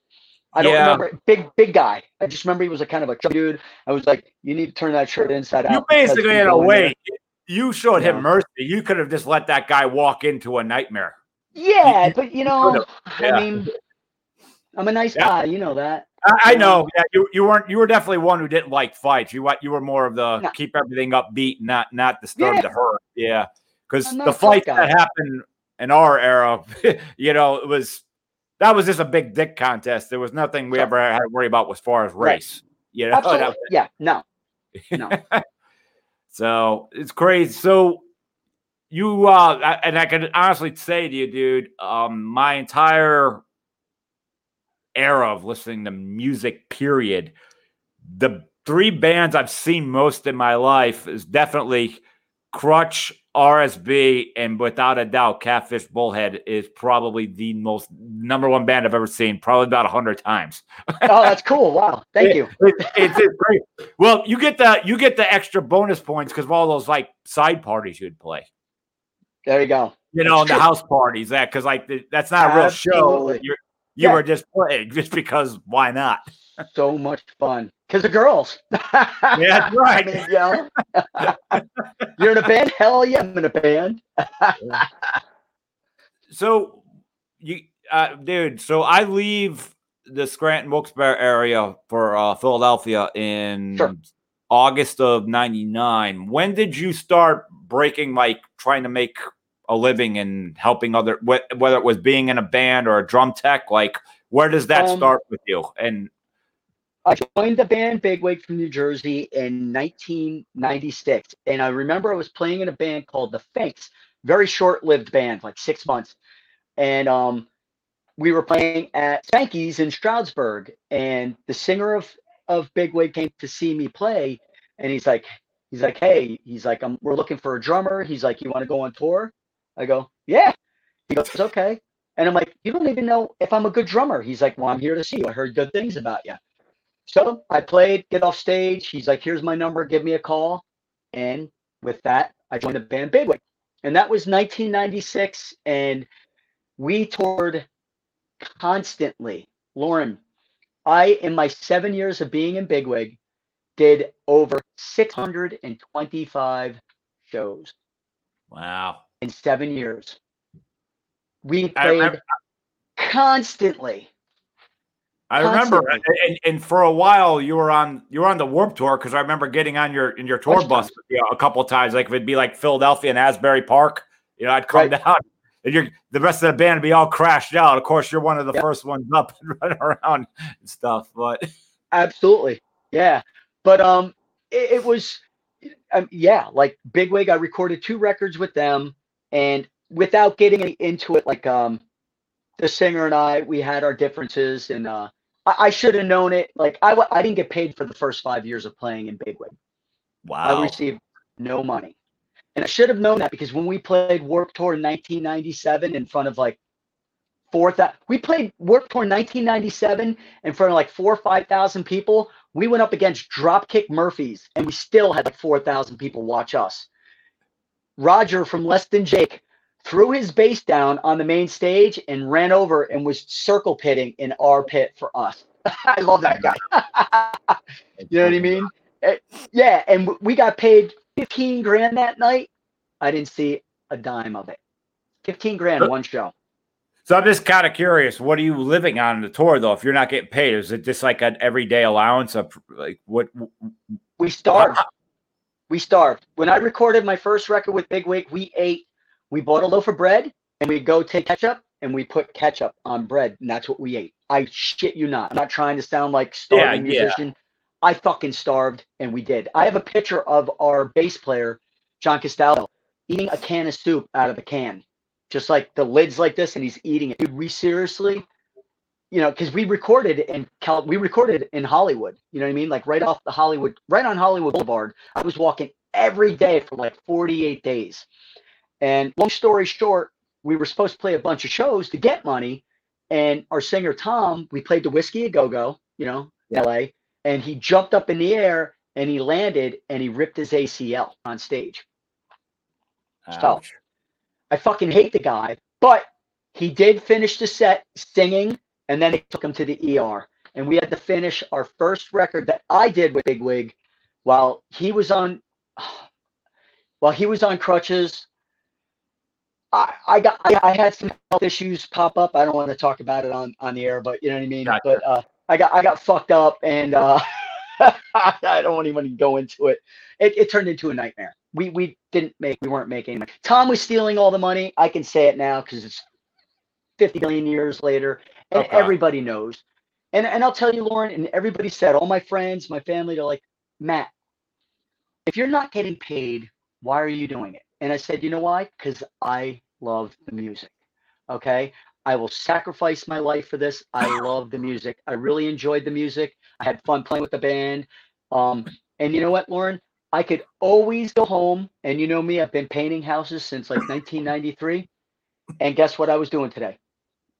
I don't Yeah. remember. Big big guy. I just remember he was a kind of a dude. I was like, you need to turn that shirt inside You out. You basically, in a way, you showed him mercy. You could have just let that guy walk into a nightmare. Yeah, you- but you know, yeah. I mean, I'm a nice Yeah. guy. You know that. I, I know. Yeah, you, you weren't. You were definitely one who didn't like fights. You you were more of the No. keep everything upbeat, not not disturb Yeah. the hurt. Yeah, because the fights that happened in our era, you know, it was that was just a big dick contest. There was nothing we ever had to worry about as far as Right. race. You know, Absolutely. Yeah. No. No. so it's crazy. So you uh and I can honestly say to you, dude, um, my entire era of listening to music, period, the three bands I've seen most in my life is definitely Crutch, RSB, and without a doubt, Catfish Bullhead is probably the most number one band I've ever seen, probably about a hundred times. oh, that's cool. Wow. Thank you. It- it's, it's great. Well, you get the you get the extra bonus points because of all those like side parties you'd play. There you go. You know, in the house parties, that because like the, that's not a real show. You're, you Yeah. were just playing just because why not? So much fun. Because the girls. Yeah, that's right. I mean, you know, you're in a band? Hell yeah, I'm in a band. So you, uh, dude. So I leave the Scranton Wilkes-Barre area for uh, Philadelphia in Sure. August of '99. When did you start breaking, like trying to make a living and helping other, wh- whether it was being in a band or a drum tech? Like, where does that Um, start with you? And I joined the band Big Bigwig from New Jersey in 1996. And I remember I was playing in a band called The Fakes, very short lived band, like six months. And um, we were playing at Spanky's in Stroudsburg. And the singer of, of Bigwig came to see me play. And he's like, he's like, hey, he's like, um, we're looking for a drummer. He's like, you want to go on tour? I go, yeah. He goes, okay. And I'm like, you don't even know if I'm a good drummer. He's like, well, I'm here to see you. I heard good things about you. So I played, get off stage. He's like, here's my number, give me a call. And with that, I joined the band Bigwig. And that was 1996. And we toured constantly. Loren, I, in my seven years of being in Bigwig, did over 625 shows wow, in seven years. We I played remember- constantly. I remember, Constantly. and, and for a while you were on you were on the Warped Tour because I remember getting on your in your tour bus you know, a couple of times. Like if it'd be like Philadelphia and Asbury Park, you know, I'd come Right. down you're the rest of the band would be all crashed out. Of course, you're one of the Yep. first ones up and running around and stuff. But Absolutely. Yeah. But um it, it was um, yeah, like Bigwig, I recorded two records with them and without getting into it, like um the singer and I, we had our differences and uh I, I should have known it. Like I I didn't get paid for the first five years of playing in Bigwig. Wow. I received no money. And I should have known that because when we played Warped Tour in 1997 in front of like four thousand, we played Warped Tour 1997 in front of like four or five thousand people. We went up against Dropkick Murphys, and we still had like four thousand people watch us. Roger from Less Than Jake threw his bass down on the main stage and ran over and was circle pitting in our pit for us. I love that guy. You know what I mean? Eh, yeah, and we got paid 15 grand that night. I didn't see a dime of it. 15 grand one show. So I'm just kind of curious. What are you living on the tour though? If you're not getting paid, is it just like an everyday allowance of like what? We starved. We starved. When I recorded my first record with Bigwig, we ate, we bought a loaf of bread and we go take ketchup and we put ketchup on bread and that's what we ate. I shit you not. I'm not trying to sound like starving yeah. musician. I fucking starved and we did. I have a picture of our bass player, John Castaldo, eating a can of soup out of a can. Just like the lid's like this and he's eating it. Dude, we seriously, you know, because we recorded in Cal, we recorded in Hollywood. You know what I mean? Like right off the Hollywood, right on Hollywood Boulevard. I was walking every day for like 48 days. And long story short, we were supposed to play a bunch of shows to get money. And our singer Tom, we played the Whiskey a Go Go, you know, in LA, and he jumped up in the air and he landed and he ripped his ACL on stage. Ouch. I fucking hate the guy, but he did finish the set singing, and then they took him to the ER. And we had to finish our first record that I did with Bigwig while he was on while he was on crutches. I, I got I, I had some health issues pop up. I don't want to talk about it on on the air, but you know what I mean. Gotcha. But uh, I got I got fucked up, and uh, I don't even want to go into it. it. It turned into a nightmare. We we didn't make we weren't making money. Tom was stealing all the money. I can say it now because it's 50 million years later, and Okay. everybody knows. And and I'll tell you, Loren, and everybody said, all my friends, my family, they're like, Matt, if you're not getting paid, why are you doing it? And I said, you know why? Because I love the music. Okay. I will sacrifice my life for this. I love the music. I really enjoyed the music. I had fun playing with the band. Um, and you know what, Loren? I could always go home. And you know me, I've been painting houses since like 1993. And guess what I was doing today?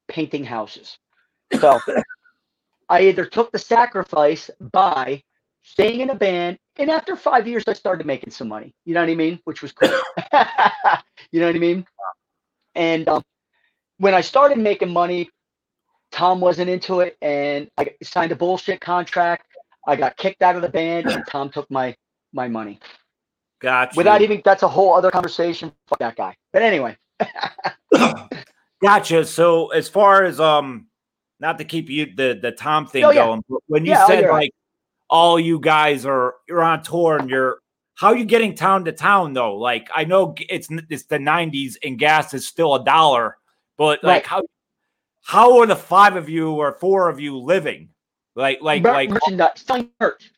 Painting houses. So I either took the sacrifice by staying in a band, and after five years, I started making some money. You know what I mean? Which was cool. you know what I mean? And um, when I started making money, Tom wasn't into it, and I signed a bullshit contract. I got kicked out of the band, and Tom took my my money Gotcha. without even. That's a whole other conversation. Fuck that guy. But anyway, Gotcha. So as far as um, not to keep you the the Tom thing Oh, yeah. going, but when you Yeah, oh, said right. like all you guys are you're on tour and you're how are you getting town to town though? Like I know it's it's the '90s and gas is still a dollar, but like Right. how how are the five of you or four of you living? Like like mer- like merchandise, selling merch.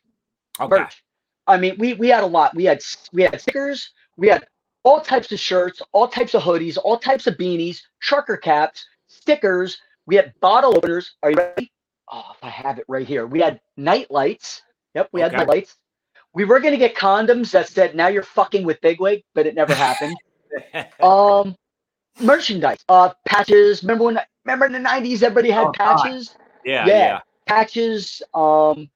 okay. merch. I mean, we we had a lot. We had we had stickers. We had all types of shirts, all types of hoodies, all types of beanies, trucker caps, stickers. We had bottle openers. Are you ready? Oh, if I have it right here. We had night lights. Yep, we had night lights. We were gonna get condoms that said "Now you're fucking with Bigwig," but it never happened. um, merchandise, uh, patches. Remember when? Remember in the '90s, everybody had Oh, patches yeah, yeah. yeah. patches, um,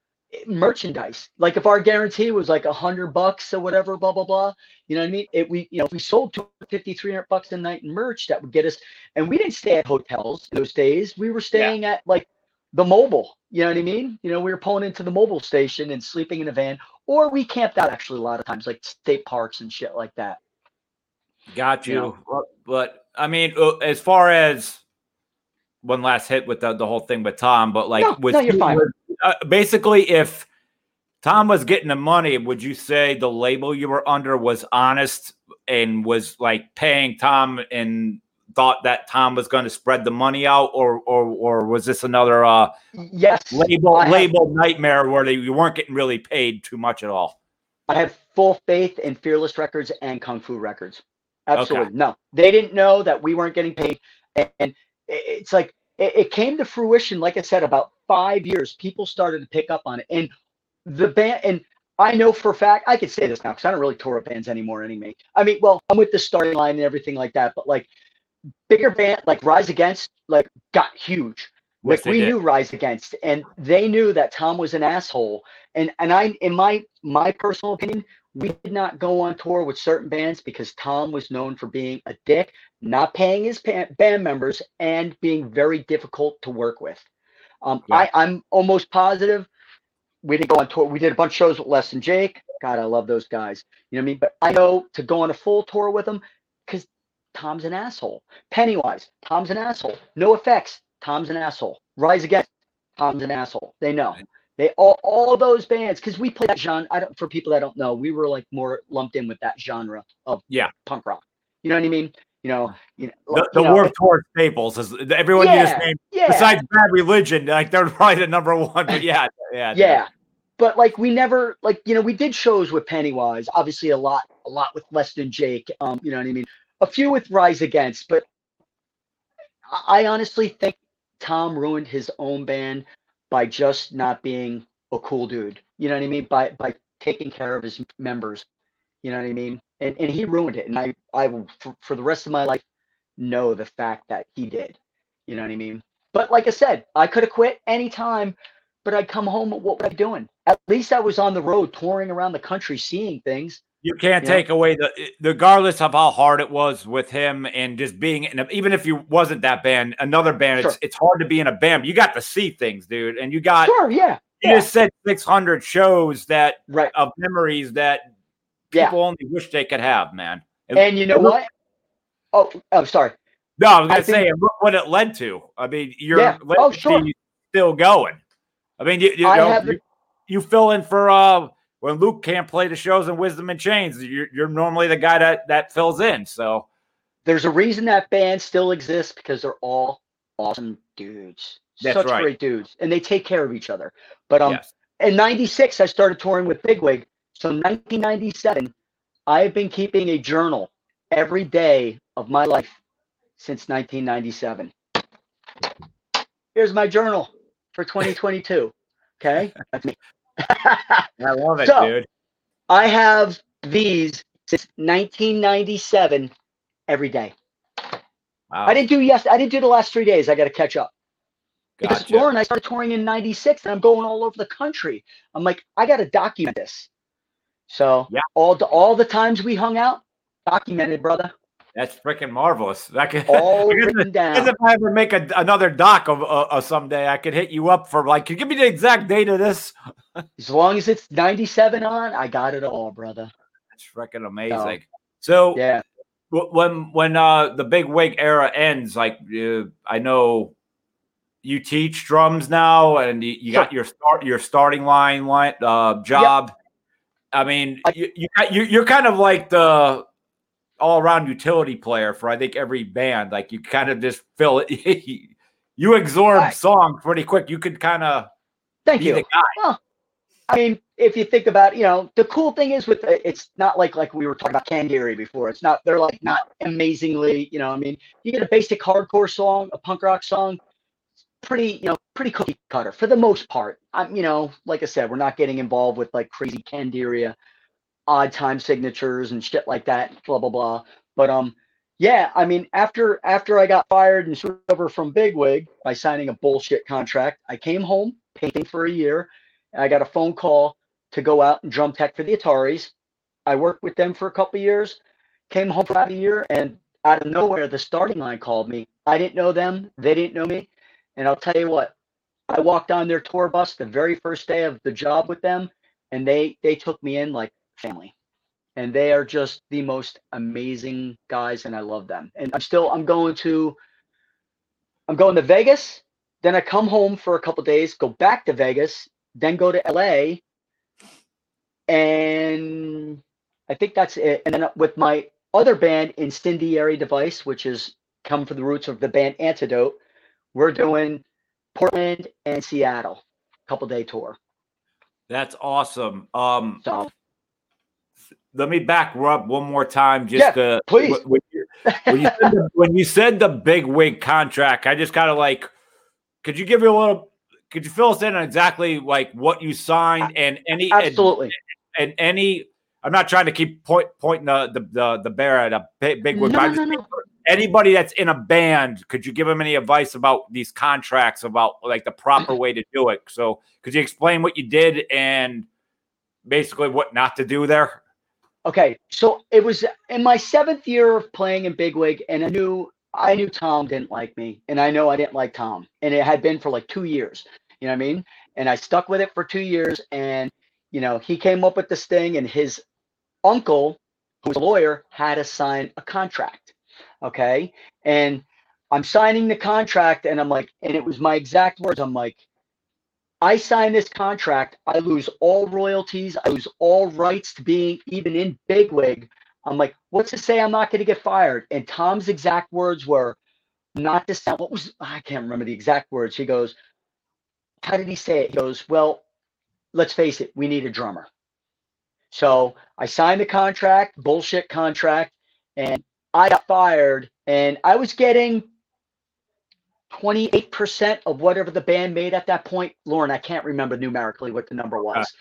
merchandise. Like if our guarantee was like a hundred bucks or whatever, blah blah blah. You know what I mean? It we you know if we sold 250, 300 bucks a night in merch, that would get us. And we didn't stay at hotels those days. We were staying at like the mobile. You know what I mean? You know, we were pulling into the mobile station and sleeping in a van, or we camped out actually a lot of times, like state parks and shit like that. Got you. You know. But, but, I mean, uh, as far as one last hit with the, the whole thing with Tom, but like No, with no, you're fine. with- uh, basically, if Tom was getting the money, would you say the label you were under was honest and was like paying Tom and thought that Tom was going to spread the money out, or or or was this another uh, Yes, label I have- label nightmare where they, you weren't getting really paid too much at all? I have full faith in Fearless Records and Kung Fu Records. Absolutely. No, they didn't know that we weren't getting paid. And, it's like, it, it came to fruition, like I said, about five years. People started to pick up on it. And the band, and I know for a fact, I could say this now because I don't really tour with bands anymore anyway. I mean, well, I'm with the starting line and everything like that, but like bigger band, like Rise Against, like got huge. Yes, Like we did. knew Rise Against, and they knew that Tom was an asshole. And and I, in my my personal opinion, we did not go on tour with certain bands because Tom was known for being a dick, not paying his band members, and being very difficult to work with. Um, Yeah. I I'm almost positive we didn't go on tour. We did a bunch of shows with Less Than Jake. God, I love those guys. You know what I mean? But I know to go on a full tour with them because Tom's an asshole. Pennywise, Tom's an asshole. NOFX, Tom's an asshole. Rise Against, Tom's an asshole. They know. They all all those bands because we play that genre. I don't for people that don't know, we were like more lumped in with that genre of Yeah. punk rock. You know what I mean? You know, you know, The, the know, Warped Tour staples is everyone you just Yeah. named yeah, besides Bad Religion, like they're probably the number one. But yeah, yeah, yeah but like we never like you know we did shows with pennywise obviously a lot a lot with less than jake um you know what i mean a few with rise against but I honestly think tom ruined his own band by just not being a cool dude you know what i mean by by taking care of his members you know what i mean and and he ruined it and i i will for, for the rest of my life know the fact that he did you know what i mean but like i said i could have quit anytime but I'd come home. What was I doing? At least I was on the road touring around the country, seeing things. You can't know? take away the regardless of how hard it was with him and just being in a, even if you wasn't that band, another band, Sure. it's it's hard to be in a band. You got to see things, dude. And you got Sure, yeah, you yeah. just said 600 shows that right. of memories that Yeah. people only wish they could have, man. And you know what? Oh, oh, sorry. No, I was gonna think- say, and look what it led to. I mean, you're Yeah. Oh, sure. still going. I mean, you you, I know, you, you fill in for uh when Luke can't play the shows in Wisdom in Chains. You're you're normally the guy that that fills in. So There's a reason that band still exists because they're all awesome dudes. That's Such right. great dudes, and they take care of each other. But um, yes, in '96, I started touring with Bigwig. So 1997, I have been keeping a journal every day of my life since 1997. Here's my journal for 2022. Okay, that's me. I love it, So- dude. I have these since 1997 every day. Wow, I didn't do yes. I didn't do the last three days. I got to catch up. Because gotcha. Loren, I started touring in '96, and I'm going all over the country. I'm like, I got to document this. So Yeah. all the all the times we hung out, documented, brother, That's freaking marvelous. That could, all written As down. if I ever make a, another doc of, uh, of someday, I could hit you up for like, can you give me the exact date of this? As long as it's '97 on, I got it all, brother. That's freaking amazing. So Yeah, Wh- when when uh the Bigwig era ends like uh, i know you teach drums now and you, you got your start your starting line line uh job i mean I- you, you you're kind of like the all-around utility player for i think every band like you kind of just fill it you absorb Right. songs pretty quick you could kind of thank be you. the guy I mean, if you think about, you know, the cool thing is with it's not like like we were talking about Candiria before. It's not they're like not amazingly, you know. I mean, you get a basic hardcore song, a punk rock song, pretty, you know, pretty cookie cutter for the most part. I'm, you know, like I said, we're not getting involved with like crazy Candiria, odd time signatures and shit like that. Blah blah blah. But um, yeah, I mean, after after I got fired and switched over from Bigwig by signing a bullshit contract, I came home painting for a year. I got a phone call to go out and drum tech for the Ataris. I worked with them for a couple years, came home for about a year, and out of nowhere, the starting line called me. I didn't know them, they didn't know me. And I'll tell you what, I walked on their tour bus the very first day of the job with them, and they they took me in like family. And they are just the most amazing guys, and I love them. And I'm still I'm going to I'm going to Vegas. Then I come home for a couple days, go back to Vegas, then go to LA, and I think that's it. And then with my other band, Incendiary Device, which is come from the roots of the band Antidote, we're doing Portland and Seattle, couple day tour. that's awesome um So let me back up one more time just Yeah, to please. wh- when you, when, you said the, when you said the Bigwig contract i just kind of like could you give me a little could you fill us in on exactly like what you signed and any absolutely. and any i'm not trying to keep point, pointing the, the the the bear at a big, big No, wig but I'm no, no. anybody that's in a band could you give them any advice about these contracts about like the proper way to do it so could you explain what you did and basically what not to do there Okay, so it was in my seventh year of playing in Bigwig, and I knew I knew Tom didn't like me, and I know I didn't like Tom, and it had been for like two years. You know what I mean? And I stuck with it for two years, and you know he came up with this thing, and his uncle, who's a lawyer, had to sign a contract. Okay, and I'm signing the contract, and I'm like, and it was my exact words. I'm like, I sign this contract, I lose all royalties, I lose all rights to being even in Bigwig. I'm like, what's to say I'm not going to get fired? And Tom's exact words were, not to sound, what was, I can't remember the exact words. He goes, how did he say it? He goes, well, let's face it, we need a drummer. So I signed the contract, bullshit contract, and I got fired. And I was getting 28% of whatever the band made at that point. Loren, I can't remember numerically what the number uh, was.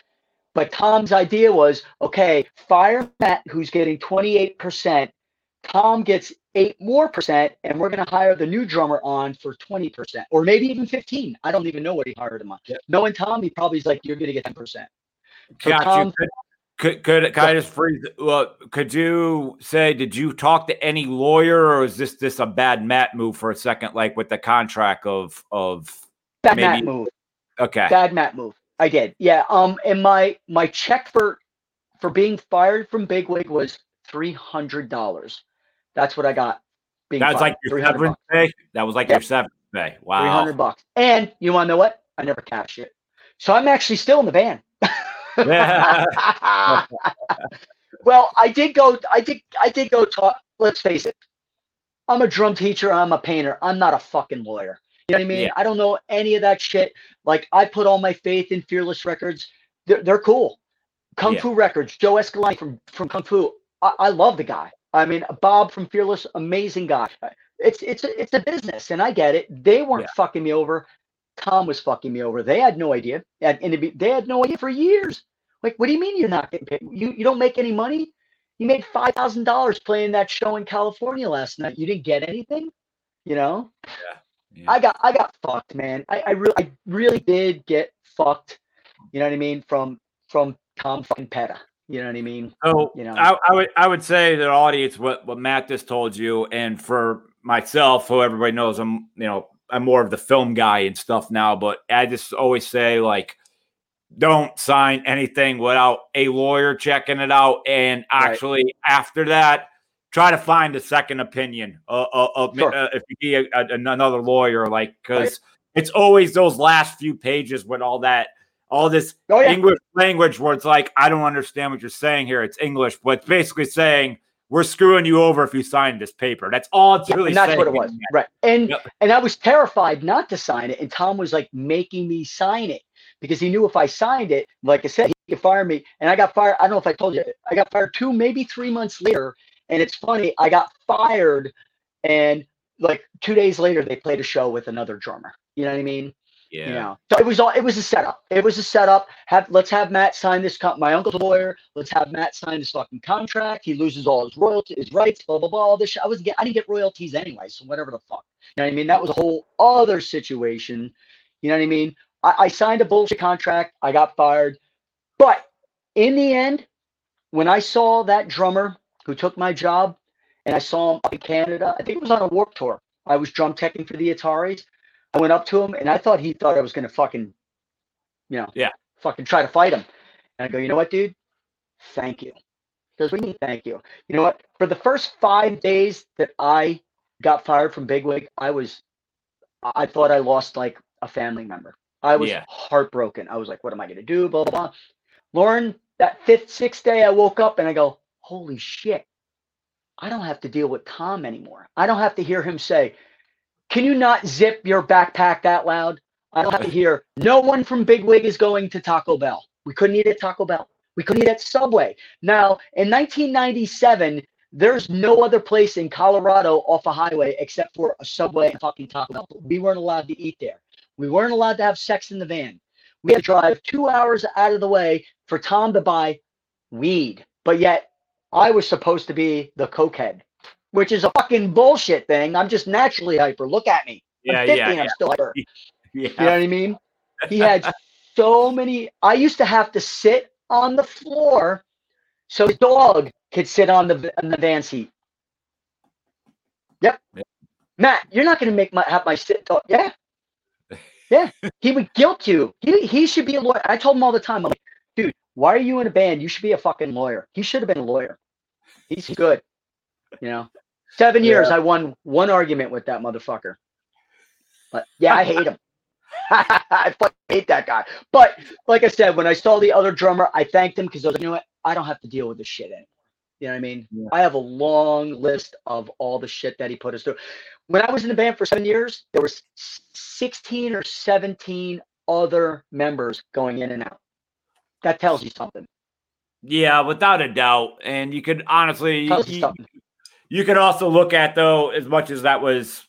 But Tom's idea was okay, fire Matt, who's getting 28%. Tom gets eight more percent, and we're going to hire the new drummer on for 20%, or maybe even 15. I don't even know what he hired him on. Yep. Knowing Tom, he probably is like, you're going to get 10%. So Got Tom- you. Could could, could I just freeze? Well, could you say did you talk to any lawyer, or is this this a bad Matt move for a second, like with the contract of of bad maybe, Matt move? Okay, bad Matt move. I did, yeah. Um, and my my check for for being fired from Bigwig was three hundred dollars. That's what I got. Being that was fired. like your seventh pay. That was like yep. your seventh pay. Wow, three hundred bucks. And you want to know what? I never cashed it, so I'm actually still in the van. well, I did go. I did. I did go talk. Let's face it. I'm a drum teacher. I'm a painter. I'm not a fucking lawyer. You know what I mean? Yeah. I don't know any of that shit. Like I put all my faith in Fearless Records. They're, they're cool. Kung yeah. Fu Records. Joe Escalante from from Kung Fu. I, I love the guy. I mean, Bob from Fearless, amazing guy. It's it's it's a business, and I get it. They weren't yeah. fucking me over. Tom was fucking me over. They had no idea, and, and they had no idea for years. Like, what do you mean you're not getting paid? You you don't make any money? You made five thousand dollars playing that show in California last night. You didn't get anything, you know? Yeah. Yeah. I got I got fucked, man. I I really I really did get fucked. You know what I mean? From from Tom fucking Petta. You know what I mean? So you know, I, I would I would say the audience what what Matt just told you, and for myself, who everybody knows, I'm you know I'm more of the film guy and stuff now, but I just always say like don't sign anything without a lawyer checking it out. And actually, right. after that, try to find a second opinion uh, uh, sure. uh, if you be a, a, another lawyer, like, because right. it's always those last few pages with all that, all this oh, yeah. English language where it's like, I don't understand what you're saying here. It's English, but it's basically saying, we're screwing you over if you sign this paper. That's all it's really. And that's what it was, right? And yep. and I was terrified not to sign it, and Tom was like making me sign it because he knew if I signed it, like I said, he could fire me. And I got fired. I don't know if I told you, I got fired two, maybe three months later. And it's funny, I got fired, and like two days later, they played a show with another drummer. You know what I mean? Yeah. You know, so it was all it was a setup. It was a setup. Have let's have Matt sign this. Co- my uncle's a lawyer. Let's have Matt sign this fucking contract. He loses all his royalties, his rights. Blah blah blah. All this. Shit. I was get. I didn't get royalties anyway. So whatever the fuck. You know what I mean? That was a whole other situation. You know what I mean? I, I signed a bullshit contract. I got fired. But in the end, when I saw that drummer who took my job and I saw him up in Canada, I think it was on a Warped Tour. I was drum teching for the Ataris. I went up to him and I thought he thought I was going to fucking, you know, yeah, fucking try to fight him. And I go, you know what, dude? Thank you. Because we need thank you. You know what? For the first five days that I got fired from Bigwig, I was, I thought I lost like a family member. I was yeah. heartbroken. I was like, what am I going to do? Blah, blah, blah. Loren, that fifth, sixth day, I woke up and I go, holy shit. I don't have to deal with Tom anymore. I don't have to hear him say, can you not zip your backpack that loud? I don't have to hear, no one from Bigwig is going to Taco Bell. We couldn't eat at Taco Bell. We couldn't eat at Subway. Now, in 1997, there's no other place in Colorado off a highway except for a Subway and fucking Taco Bell. We weren't allowed to eat there. We weren't allowed to have sex in the van. We had to drive two hours out of the way for Tom to buy weed. But yet, I was supposed to be the cokehead, which is a fucking bullshit thing. I'm just naturally hyper. Look at me. Yeah, I'm 50 yeah, and I'm yeah. still hyper. Yeah. You know what I mean? He had so many. I used to have to sit on the floor so his dog could sit on the on the van seat. Yep. Yeah. Matt, you're not going to make my have my sit dog. Yeah, yeah, he would guilt you. He, he should be a lawyer. I told him all the time, I'm like, why are you in a band? You should be a fucking lawyer. He should have been a lawyer. He's good. You know, seven years, I won one argument with that motherfucker. But yeah, I hate him. I fucking hate that guy. But like I said, when I saw the other drummer, I thanked him because I was like, you know what? I don't have to deal with this shit anymore. You know what I mean? Yeah. I have a long list of all the shit that he put us through when I was in the band for seven years, there was 16 or 17 other members going in and out. That tells you something. Yeah, without a doubt. And you could honestly, you, you, could also look at though, as much as that was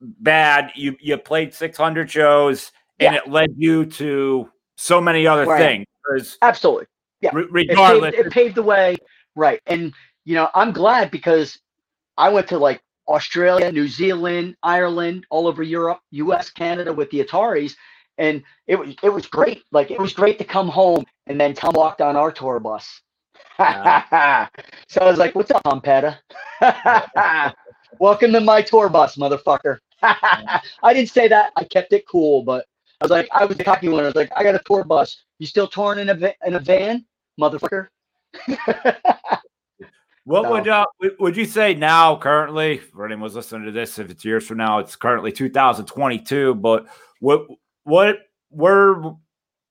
bad, you you played 600 shows, and yeah. it led you to so many other right. things. Absolutely, yeah. Re- regardless, it paved, it paved the way, right? And you know, I'm glad because I went to like Australia, New Zealand, Ireland, all over Europe, US, Canada with the Ataris. And it was it was great. Like it was great to come home and then Tom walked on our tour bus. so I was like, "What's up, Tom Petta? Welcome to my tour bus, motherfucker." I didn't say that. I kept it cool, but I was like, I was the cocky one. I was like, "I got a tour bus. You still touring in a va- in a van, motherfucker?" What So- would uh, would- would you say now currently for anyone who's listening to this? If it's years from now, it's currently 2022. But what what where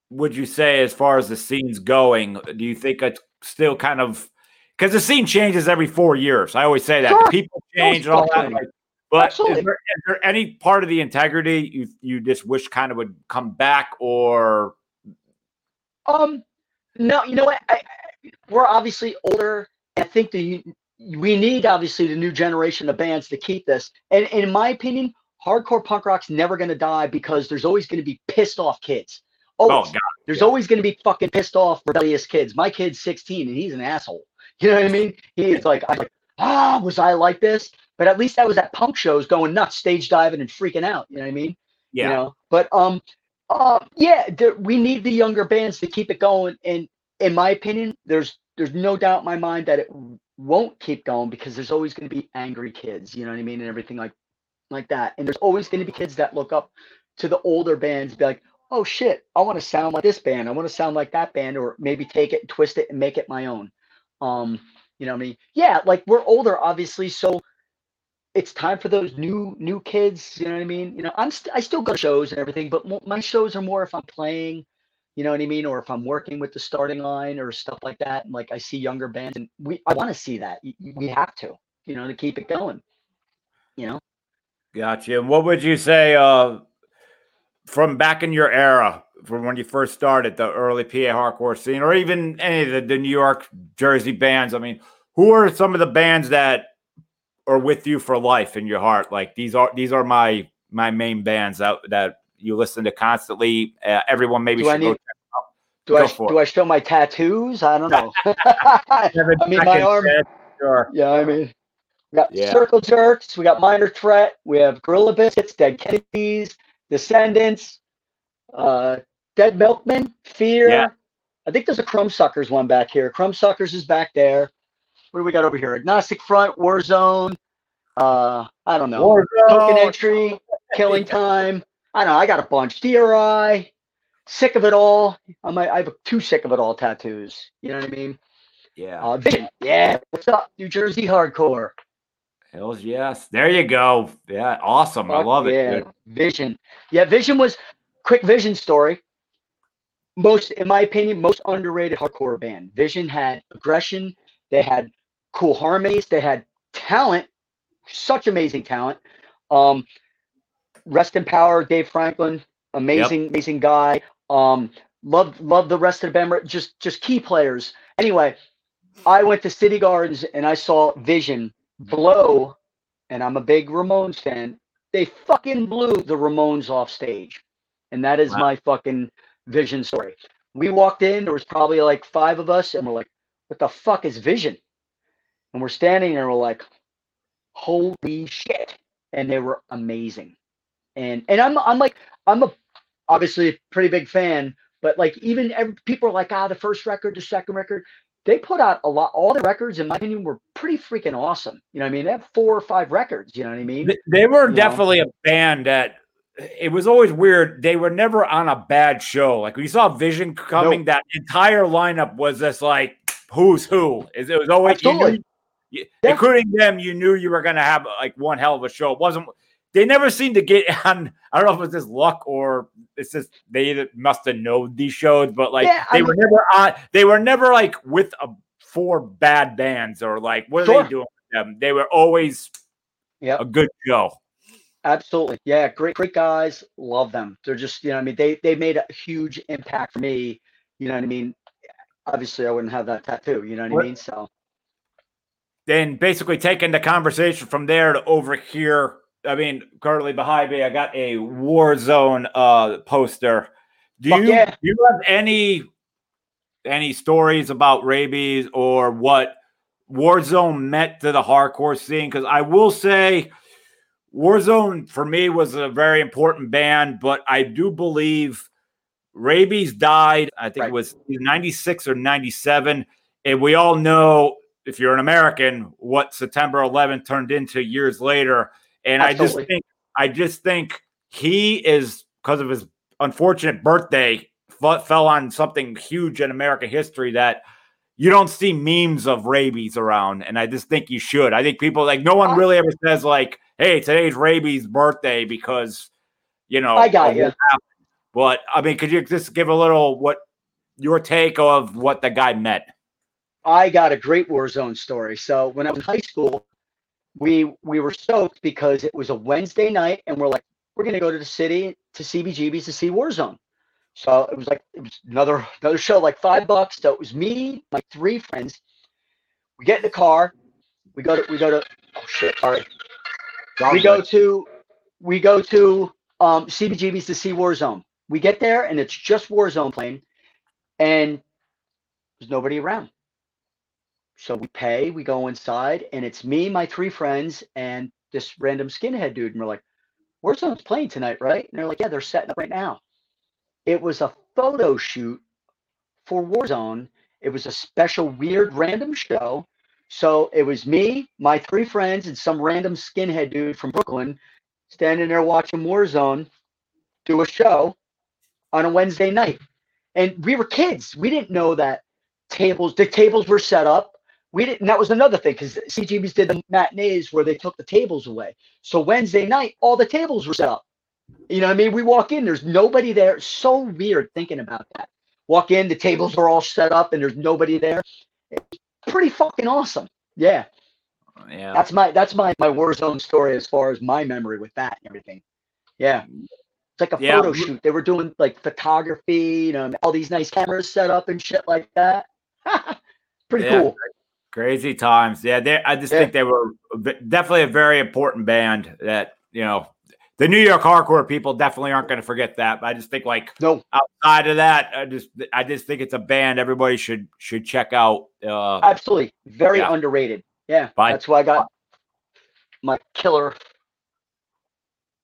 would you say as far as the scene's going? Do you think it's still kind of because the scene changes every four years? I always say that Sure. The people change and all that. like, but is there, is there any part of the integrity you you just wish kind of would come back or Um, no, you know what? I, I, we're obviously older. I think the we need obviously the new generation of bands to keep this. And, and in my opinion, hardcore punk rock's never going to die because there's always going to be pissed off kids. oh god There's always going to be fucking pissed off rebellious kids. My kid's 16 and he's an asshole. You know what I mean? He's like, I'm like, ah, was I like this? But at least I was at punk shows going nuts, stage diving and freaking out. You know what I mean? yeah you know but um uh yeah there, we need the younger bands to keep it going and in my opinion there's there's no doubt in my mind that it won't keep going because there's always going to be angry kids you know what i mean and everything like like that. And there's always going to be kids that look up to the older bands be like oh shit i want to sound like this band. I want to sound like that band or maybe take it and twist it and make it my own. Um you know what i mean? Yeah like we're older obviously so it's time for those new new kids you know what i mean? You know i'm st- i still go to shows and everything but my shows are more if i'm playing you know what i mean or if i'm working with the starting line or stuff like that and like i see younger bands and we i want to see that. We have to you know to keep it going you know Gotcha. And what would you say uh, from back in your era, from when you first started the early PA hardcore scene, or even any of the, the New York, Jersey bands? I mean, who are some of the bands that are with you for life in your heart? Like these are these are my my main bands that that you listen to constantly. Uh, everyone maybe Do I should go need- check do Go i do i show my tattoos i don't know I mean, my arm- Sure. yeah i mean we got Yeah. circle jerks we got minor threat we have gorilla biscuits dead kennedys descendents uh dead milkman fear. Yeah. i think there's a crumb suckers one back here. Crumb suckers is back there. What do we got over here? Agnostic front warzone uh i don't know. Token entry killing time. I don't know i got a bunch. Dri sick of it all. I might i have two sick of it all tattoos you know what i mean? Yeah. uh vision yeah what's up? New jersey hardcore Hells yes. There you go. Yeah. Awesome. I Fuck love it. dude. Vision. Yeah, Vision was quick Vision story. Most, in my opinion, most underrated hardcore band. Vision had aggression. They had cool harmonies. They had talent. Such amazing talent. Um, rest in power, Dave Franklin. Amazing, amazing guy. Um, love, love the rest of the band. Just, just key players. Anyway, I went to City Gardens and I saw Vision blow, and I'm a big Ramones fan they fucking blew the Ramones off stage. And that is Wow. my fucking vision story. We walked in, there was probably like five of us, and we're like, what the fuck is vision? And we're standing there, we're like, holy shit. And they were amazing. And and I'm I'm like, I'm a obviously a pretty big fan, but like even every, people are like, ah, the first record, the second record. They put out a lot, all the records, in my opinion, were pretty freaking awesome. You know what I mean? They have four or five records, you know what I mean? Th- They were You know? definitely a band that it was always weird. They were never on a bad show. Like when you saw Vision coming, Nope. that entire lineup was just like who's who. It it was always you knew- you- including them. You knew you were going to have like one hell of a show. It wasn't. They never seemed to get on. I don't know if it's just luck or it's just they must have known these shows, but like Yeah, I they were never on. They were never like with a four bad bands or like what are Sure. they doing with them? They were always Yep. a good show. Absolutely. Yeah, great, great guys. Love them. They're just, you know, I mean, they they made a huge impact for me. You know what I mean? Obviously, I wouldn't have that tattoo. You know what, What- I mean? So then basically taking the conversation from there to over here. I mean, currently behind me, I got a Warzone uh poster. Do Fuck you yeah. do you have any any stories about Raybeez or what Warzone meant to the hardcore scene? Because I will say Warzone for me was a very important band, but I do believe Raybeez died. I think Right. it was 96 or 97. and we all know if you're an American what September 11th turned into years later. And Absolutely. I just think I just think he is because of his unfortunate birthday f- fell on something huge in American history that you don't see memes of Raybeez around, and I just think you should. I think people like no one really ever says like, "Hey, today's Raybeez' birthday," because you know I got you. But I mean, could you just give a little what your take of what the guy meant? I got a great Warzone story. So when I was in high school, we we were stoked because it was a Wednesday night, and we're like, we're gonna go to the city to CBGB's to see Warzone. So it was like it was another another show, like five bucks. So it was me, my three friends. We get in the car. We go to we go to oh shit, sorry. We go to we go to um, CBGB's to see Warzone. We get there and it's just Warzone playing, and there's nobody around. So we pay, we go inside, and it's me, my three friends, and this random skinhead dude. And we're like, Warzone's playing tonight, right? And they're like, yeah, they're setting up right now. It was a photo shoot for Warzone. It was a special, weird, random show. So it was me, my three friends, and some random skinhead dude from Brooklyn standing there watching Warzone do a show on a Wednesday night. And we were kids. We didn't know that tables, the tables were set up. We didn't, that was another thing because CGBs did the matinees where they took the tables away. So Wednesday night, all the tables were set up. You know what I mean? We walk in, there's nobody there. So weird thinking about that. Walk in, the tables are all set up and there's nobody there. It's pretty fucking awesome. Yeah. Yeah. That's my that's my my Warzone story as far as my memory with that and everything. Yeah. It's like a yeah. photo shoot. They were doing like photography, you know, all these nice cameras set up and shit like that. pretty yeah. cool. Crazy times. Yeah, they, I just yeah. think they were definitely a very important band that, you know, the New York hardcore people definitely aren't going to forget that. But I just think like no outside of that, I just I just think it's a band everybody should should check out. Uh, Absolutely, very yeah. underrated. Yeah, Fine. that's why I got my killer.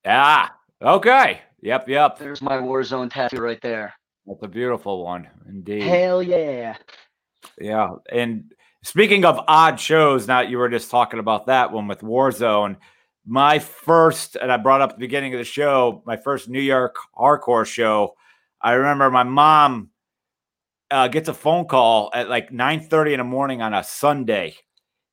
Yeah. Okay. Yep. Yep. There's my Warzone tattoo right there. That's a beautiful one, indeed. Hell yeah. Yeah, and speaking of odd shows, now you were just talking about that one with Warzone my first, and I brought up the beginning of the show, my first New York hardcore show. I remember my mom uh, gets a phone call at like 9 30 in the morning on a Sunday.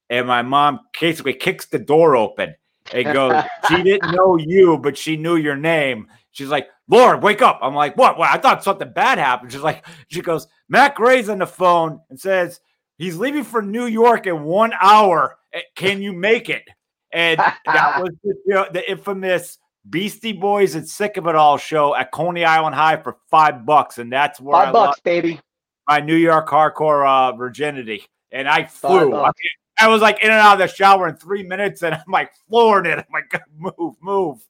And my mom basically kicks the door open and goes, She didn't know you, but she knew your name. She's like, Lord, wake up. I'm like, What? What? I thought something bad happened. She's like, She goes, Matt Gray's on the phone and says, He's leaving for New York in one hour. Can you make it? And that was the, you know, the infamous Beastie Boys and Sick of It All show at Coney Island High for five bucks. And that's where five I bucks, baby. My New York hardcore uh, virginity. And I flew. I, mean, I, was like in and out of the shower in three minutes, and I'm like flooring it. I'm like, move, move.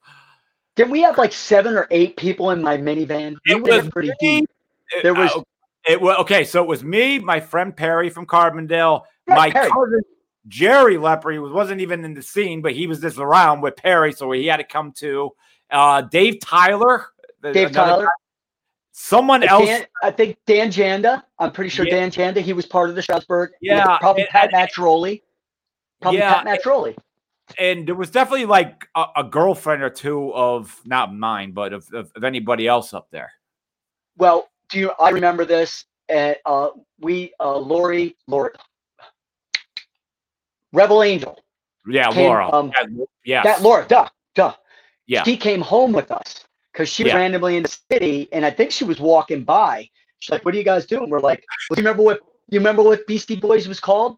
Did we have like seven or eight people in my minivan? It we was pretty deep. There was. Uh, it was okay. So it was me, my friend Perry from Carbondale, my Perry. cousin Jerry Lepre was, wasn't even in the scene, but he was just around with Perry, so he had to come to. Uh, Dave Tyler. Dave Tyler. Guy. Someone else. Dan, I think Dan Janda. I'm pretty sure yeah. Dan Janda. He was part of the Strasbourg. Yeah. Probably and, Pat Matroli. Probably yeah, Pat Matroli. And there was definitely like a, a, girlfriend or two of not mine, but of, of, of, anybody else up there. Well, do you? I remember this. And uh, we, uh, Lori, Lori, Rebel Angel. Yeah, came, Laura. Um, yeah, that Laura. Duh, duh. Yeah, she came home with us because she yeah. randomly in the city, and I think she was walking by. She's like, "What are you guys doing?" We're like, well, "You remember what? You remember what Beastie Boys was called?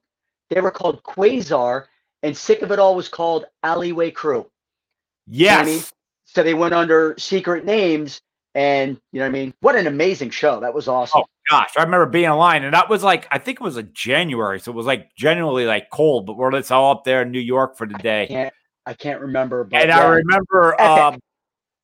They were called Quasar, and Sick of It All was called Alleyway Crew." Yes. You know I mean? So they went under secret names, and you know what I mean? What an amazing show. That was awesome. Oh gosh, I remember being in line, and that was like I think it was a January, so it was like genuinely like cold, but we're it's all up there in New York for the day. I can't, I can't remember. and yeah. I remember um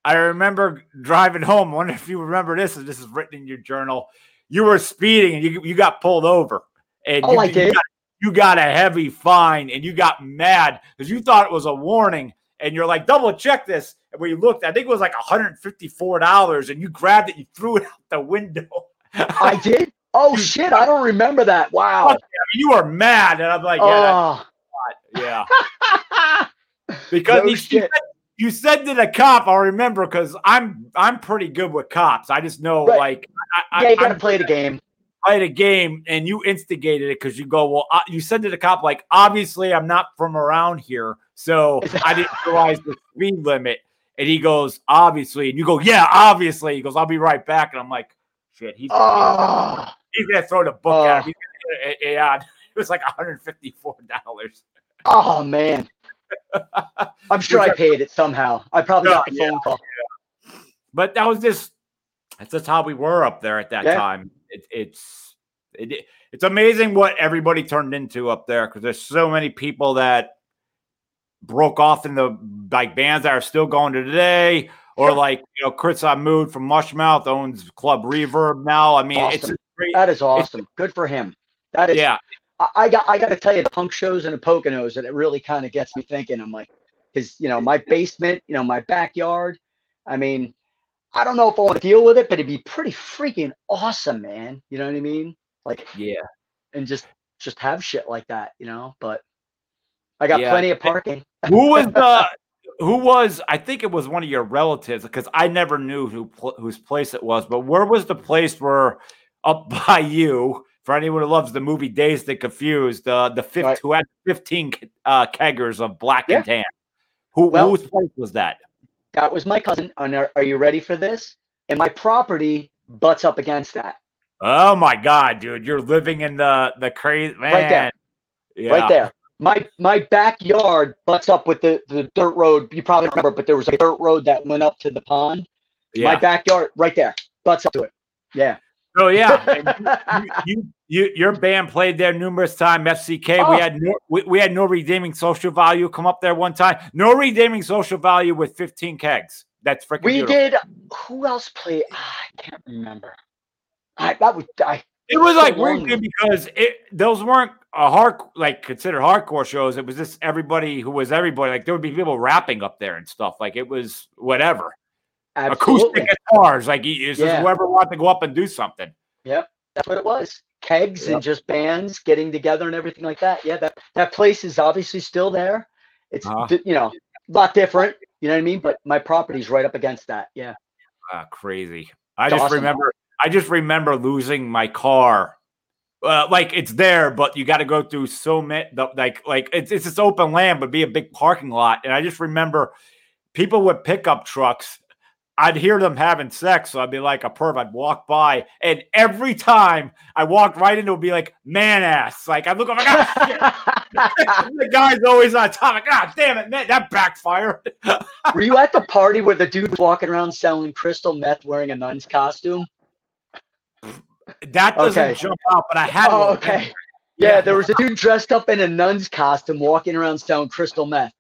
I remember driving home. I wonder if you remember this, and this is written in your journal. You were speeding and you, you got pulled over. And oh, you, I did. You got, you got a heavy fine and you got mad because you thought it was a warning and you're like, double check this. And we looked, I think it was like $154 and you grabbed it, you threw it out the window. I did? Oh shit, I don't remember that. Wow. you were mad, and I'm like, yeah, oh, yeah. Because No he, shit. you said to the cop, I'll remember because I'm I'm pretty good with cops. I just know Right. like I, yeah, I, you gotta I'm play the game. Played a game and you instigated it because you go, well, uh, you said to the cop like, obviously I'm not from around here, so I didn't realize the speed limit. And he goes, obviously, and you go, yeah, obviously. He goes, I'll be right back, and I'm like, shit, he's gonna, Oh, he's gonna throw the book at him. Oh. Yeah, it was like 154 dollars. oh man. I'm sure I paid it somehow. I probably No, got the yeah. phone call. But that was just that's just how we were up there at that Yeah. time. It, it's it, it's amazing what everybody turned into up there because there's so many people that broke off in the like bands that are still going to today, or Sure. like you know Chris Mood from Mushmouth owns Club Reverb now. I mean, it's Awesome. great. That is awesome. Good for him. That is Yeah, I, I got I got to tell you, the punk shows and the Poconos, and it really kind of gets me thinking. I'm like, because you know, my basement, you know, my backyard. I mean, I don't know if I want to deal with it, but it'd be pretty freaking awesome, man. You know what I mean? Like, yeah. and just just have shit like that, you know. But I got Yeah. plenty of parking. who was the who was i think it was one of your relatives because i never knew who whose place it was but where was the place where up by you for anyone who loves the movie Dazed and Confused uh the fifth Right. who had 15 uh keggers of black Yeah. and tan who Well- whose place was that That was my cousin. Are, are you ready for this? And my property butts up against that. oh my god dude you're living in the the crazy man Right there. yeah right there. My my backyard butts up with the, the dirt road. You probably don't remember, but there was a dirt road that went up to the pond. yeah My backyard, right there, butts up to it. Yeah. Oh yeah you, you, you, your band played there numerous times. FCK. Oh. We had no, we, we had no redeeming social value come up there one time. No redeeming social value with 15 kegs. That's freaking we beautiful. did. Who else played? Ah, I can't remember. I that was I. It was so like weird because it those weren't a hard like considered hardcore shows. It was just everybody who was everybody. Like there would be people rapping up there and stuff. Like it was whatever. Absolutely. Acoustic guitars. Like it's just Yeah. whoever wanted to go up and do something. Yeah, that's what it was. Kegs Yep. and just bands getting together and everything like that. Yeah, that that place is obviously still there. It's Uh-huh. you know a lot different. You know what I mean? But my property's right up against that. Yeah. Ah, crazy. I It's just awesome. remember. I just remember losing my car. Uh, like it's there, but you got to go through so many. Like, like it's it's this open land, but be a big parking lot. And I just remember people with pickup trucks. I'd hear them having sex, so I'd be like a perv. I'd walk by, and every time I walked right into, it, would be like man ass. Like I look over, ah, shit. the guy's always on top. Like, God damn it, man, that backfired. Were you at the party where the dude was walking around selling crystal meth wearing a nun's costume? That doesn't Okay. jump out, but I had. Oh, one. okay. Yeah, there was a dude dressed up in a nun's costume walking around selling crystal meth.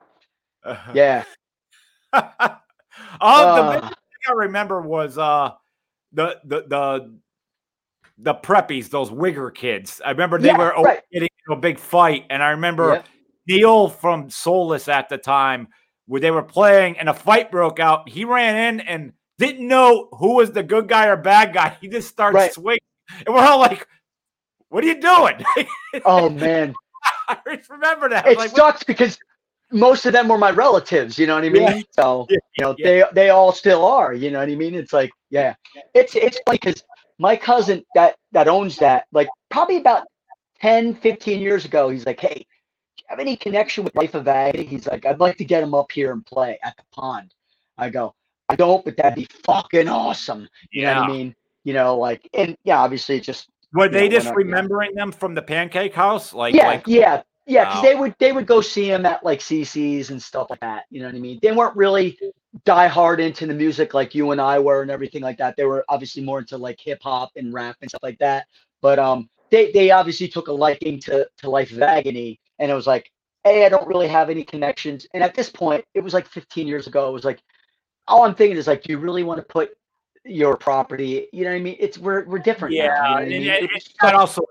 Yeah. oh, Uh, thing I remember was uh the the the the preppies, those Wigger kids. I remember they Yeah, were right. getting into a big fight, and I remember Yep. Neil from Solus at the time where they were playing, and a fight broke out. He ran in and didn't know who was the good guy or bad guy. He just started Right. swinging, and we're all like, "What are you doing?" oh man, I remember that. It like, what- sucks because most of them were my relatives. You know what I mean? Yeah. So you know yeah. they they all still are. You know what I mean? It's like yeah, it's it's funny because my cousin that that owns that like probably about 10, 15 years ago, he's like, hey, do you have any connection with Life of Agony? He's like, I'd like to get him up here and play at the pond. I go, I don't, but that'd be fucking awesome. You know what I mean? You know, like, and yeah, obviously it just Were they know, just remembering them from the Pancake House? Like, yeah, like yeah, yeah. Because Wow. they would they would go see him at like CC's and stuff like that. You know what I mean? They weren't really die hard into the music like you and I were and everything like that. They were obviously more into like hip hop and rap and stuff like that. But um, they they obviously took a liking to to Life of Agony, and it was like, hey, I don't really have any connections. And at this point, it was like 15 years ago. It was like, all I'm thinking is like, do you really want to put your property? You know what I mean? It's we're we're different. now, you know yeah, I and mean? it- it's also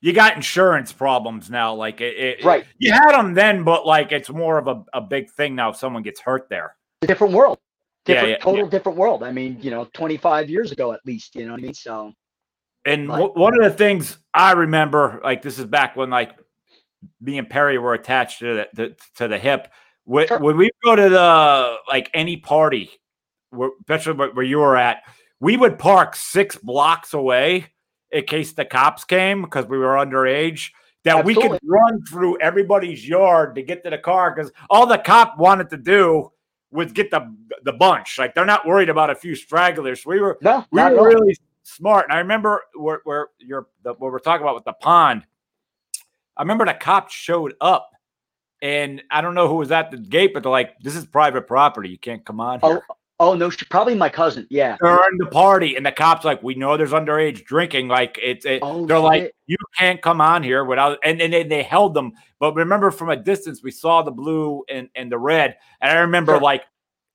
you got insurance problems now. Like it, it- Right. you had them then, but like it's more of a, a big thing now. If someone gets hurt there, a different world. Yeah, Different, yeah, total different world. I mean, you know, 25 years ago at least, you know what I mean? So And w- one of the things I remember, like this is back when like me and Perry were attached to the, the to the hip. When, Sure. when we go to the like any party, where, especially where you were at, we would park six blocks away in case the cops came because we were underage. That we could run through everybody's yard to get to the car because all the cop wanted to do was get the the bunch. Like they're not worried about a few stragglers. We were No, we were really smart. And I remember where, where you're the, what we're talking about with the pond. I remember the cops showed up, and I don't know who was at the gate, but they're like, "This is private property. You can't come on here." Oh no, she, probably my cousin. Yeah. During the party, and the cops like, "We know there's underage drinking. Like it's it." Oh, they're like, "You can't come on here without." And and they, they held them. But remember, from a distance, we saw the blue and and the red, and I remember Sure. like.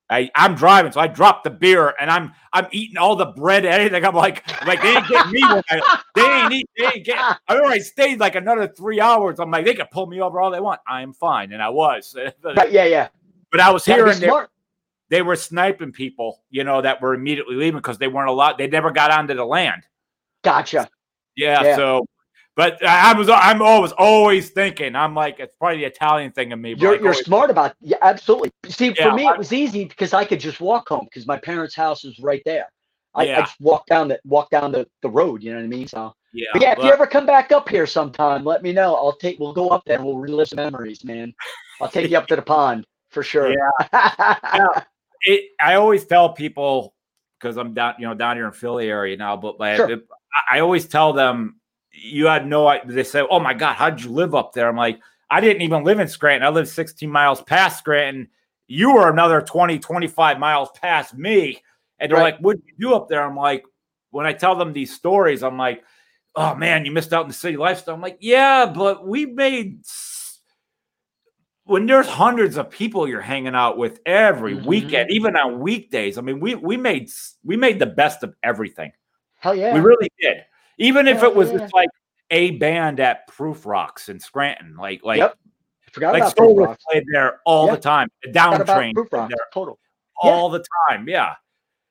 I, I'm driving, so I dropped the beer and I'm I'm eating all the bread and anything. I'm like, like they ain't getting me I, they ain't eat, they ain't get. I remember I stayed like another three hours. I'm like, they can pull me over all they want. I am fine, and I was. but Right, yeah, But I was hearing they, smart. They were sniping people, you know, that were immediately leaving because they weren't allowed. They never got onto the land. Gotcha. Yeah, Yeah. So, but I was I'm always always thinking. I'm like, it's probably the Italian thing in me. You're like, you're smart about yeah, absolutely. See, Yeah, for me, I- it was easy because I could just walk home because my parents' house is right there. I, I just walk down the walk down the, the road. You know what I mean? So yeah, but yeah, if but- you ever come back up here sometime, let me know. I'll take. We'll go up there and we'll relive some memories, man. I'll take you up to the pond for sure. it, I always tell people because I'm down, you know, down here in Philly area now, but like, Sure. it- I always tell them, you had no idea. They say, Oh my God, how'd you live up there? I'm like, I didn't even live in Scranton. I lived 16 miles past Scranton. You were another 20, 25 miles past me. And they're Right. like, What'd you do up there? I'm like, When I tell them these stories, I'm like, Oh man, you missed out in the city lifestyle. I'm like, Yeah, but we made when there's hundreds of people you're hanging out with every Mhm. weekend, even on weekdays. I mean, we we made we made the best of everything. Hell yeah. We really did. Even if it was yeah. just like a band at Proof Rocks in Scranton, like like Yep. Forgot like about Proof Rocks. played there all Yeah. the time. The Down Train Proof played Rocks. there Total. Yeah. all the time. Yeah,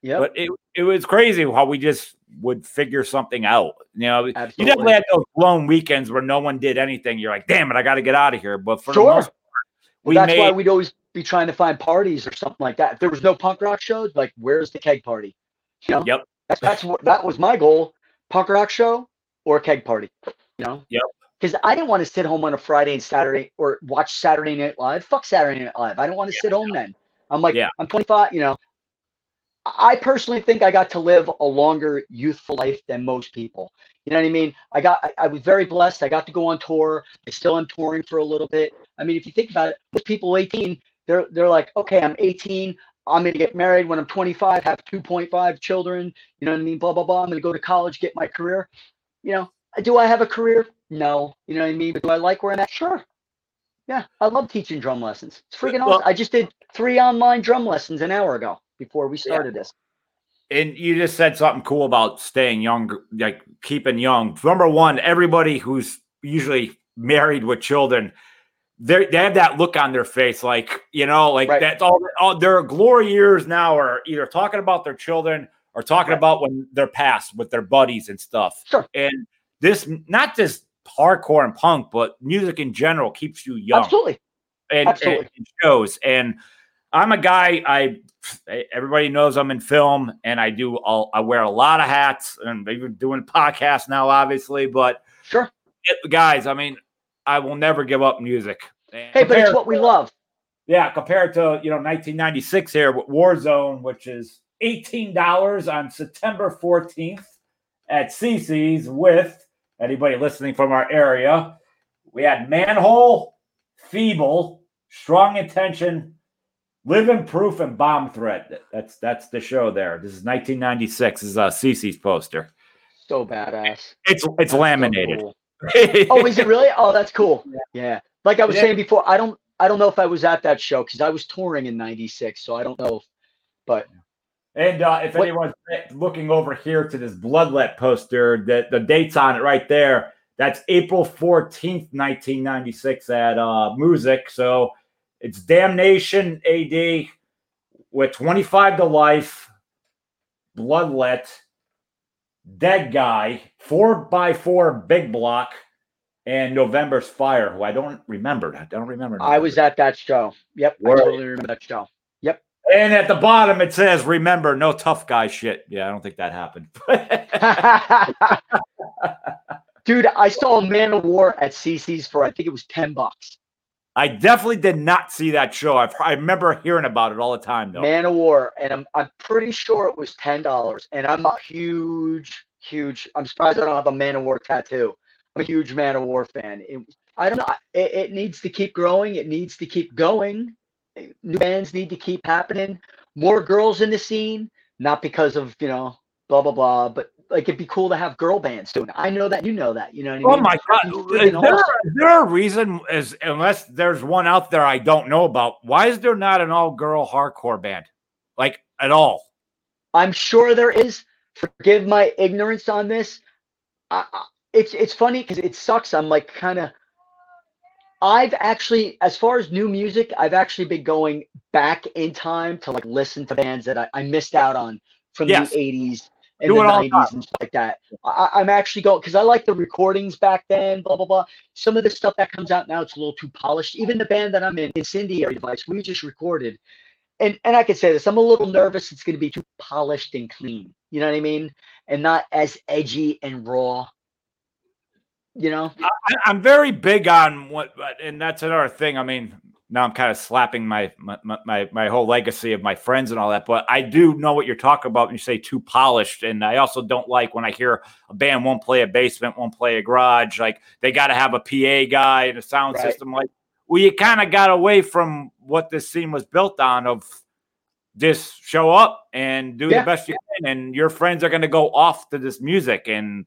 Yep. but it it was crazy how we just would figure something out. You know, you definitely had those blown weekends where no one did anything. You're like, damn it, I got to get out of here. But for Sure. the most part, we That's made why we'd always be trying to find parties or something like that. If there was no punk rock shows, like where's the keg party? You know, Yep. that's that's what that was my goal: punk rock show or a keg party. You know. Yep. Because I didn't want to sit home on a Friday and Saturday or watch Saturday Night Live. Fuck Saturday Night Live. I don't want to sit home then. I'm like, Yeah. I'm 25. You know, I personally think I got to live a longer youthful life than most people. You know what I mean? I got, I, I was very blessed. I got to go on tour. I still am touring for a little bit. I mean, if you think about it, most people 18, they're they're like, okay, I'm 18. I'm gonna get married when I'm 25, have 2.5 children. You know what I mean? Blah blah blah. I'm gonna go to college, get my career. You know, do I have a career? No. You know what I mean? But do I like where I'm at? Sure. Yeah, I love teaching drum lessons. It's freaking Well- awesome. I just did three online drum lessons an hour ago before we started this. and you just said something cool about staying young, like keeping young. Number one, everybody who's usually married with children, they they have that look on their face, like you know, like Right. that's all. all their glory years now are either talking about their children or talking Right. about when they're past with their buddies and stuff. Sure. And this, not just hardcore and punk, but music in general, keeps you young Absolutely. and, and Absolutely. it shows. And I'm a guy. I everybody knows I'm in film, and I do. All, I wear a lot of hats, and even doing podcasts now, obviously. But Sure. it- guys, I mean, I will never give up music. Hey, but it's what we love. yeah, compared to you know 1996 here with Warzone, which is eighteen dollars on September 14th at CC's with anybody listening from our area. We had Manhole, Feeble, Strong Intention, Living Proof, and Bomb Threat. That's that's the show there. This is 1996. This is uh, CC's poster. So badass. It's it's That's so laminated. cool. Oh, is it really? Oh, that's cool. Yeah. Like I was Yeah. saying before, I don't I don't know if I was at that show because I was touring in '96, so I don't know. If, but And uh, if What- anyone's looking over here to this Bloodlet poster, the, the date's on it right there. That's April 14th, 1996 at uh, Music. So it's Damnation AD with 25 to life, Bloodlet. Dead Guy, Four by Four Big Block, and November's Fire, who I don't remember. I don't remember. I was at that show. Yep, Word. I totally remember that show. Yep. And at the bottom it says, "Remember, no tough guy shit." Yeah, I don't think that happened. Dude, I saw Man of War at CC's for I think it was ten bucks. I definitely did not see that show. I, I remember hearing about it all the time, though. Man of War, and I'm I'm pretty sure it was ten dollars. And I'm a huge, huge. I'm surprised I don't have a Man of War tattoo. I'm a huge Man of War fan. It, I don't know. It, it needs to keep growing. It needs to keep going. New bands need to keep happening. More girls in the scene, not because of you know blah blah blah, but like it'd be cool to have girl bands doing it. I know that you know that. You know what I oh mean? Oh my god! Is there, is there a reason? Is unless there's one out there I don't know about. Why is there not an all-girl hardcore band, like at all? I'm sure there is. Forgive my ignorance on this. I, I, it's it's funny because it sucks. I'm like kind of. I've actually, as far as new music, I've actually been going back in time to like listen to bands that I, I missed out on from Yes. the 80s and Do the all the 90s and stuff like that. I, I'm actually going because I like the recordings back then. Blah blah blah. Some of the stuff that comes out now, it's a little too polished. Even the band that I'm in, Incendiary Device, we just recorded and and I can say this, I'm a little nervous it's going to be too polished and clean. You know what I mean? And not as edgy and raw. You know? I, I'm very big on what, and that's another thing. I mean, now I'm kind of slapping my, my my my whole legacy of my friends and all that, but I do know what you're talking about when you say too polished, and I also don't like when I hear a band won't play a basement, won't play a garage, like they got to have a PA guy and a sound Right. system. Like, well, you kind of got away from what this scene was built on of just show up and do Yeah. the best you can, and your friends are going to go off to this music and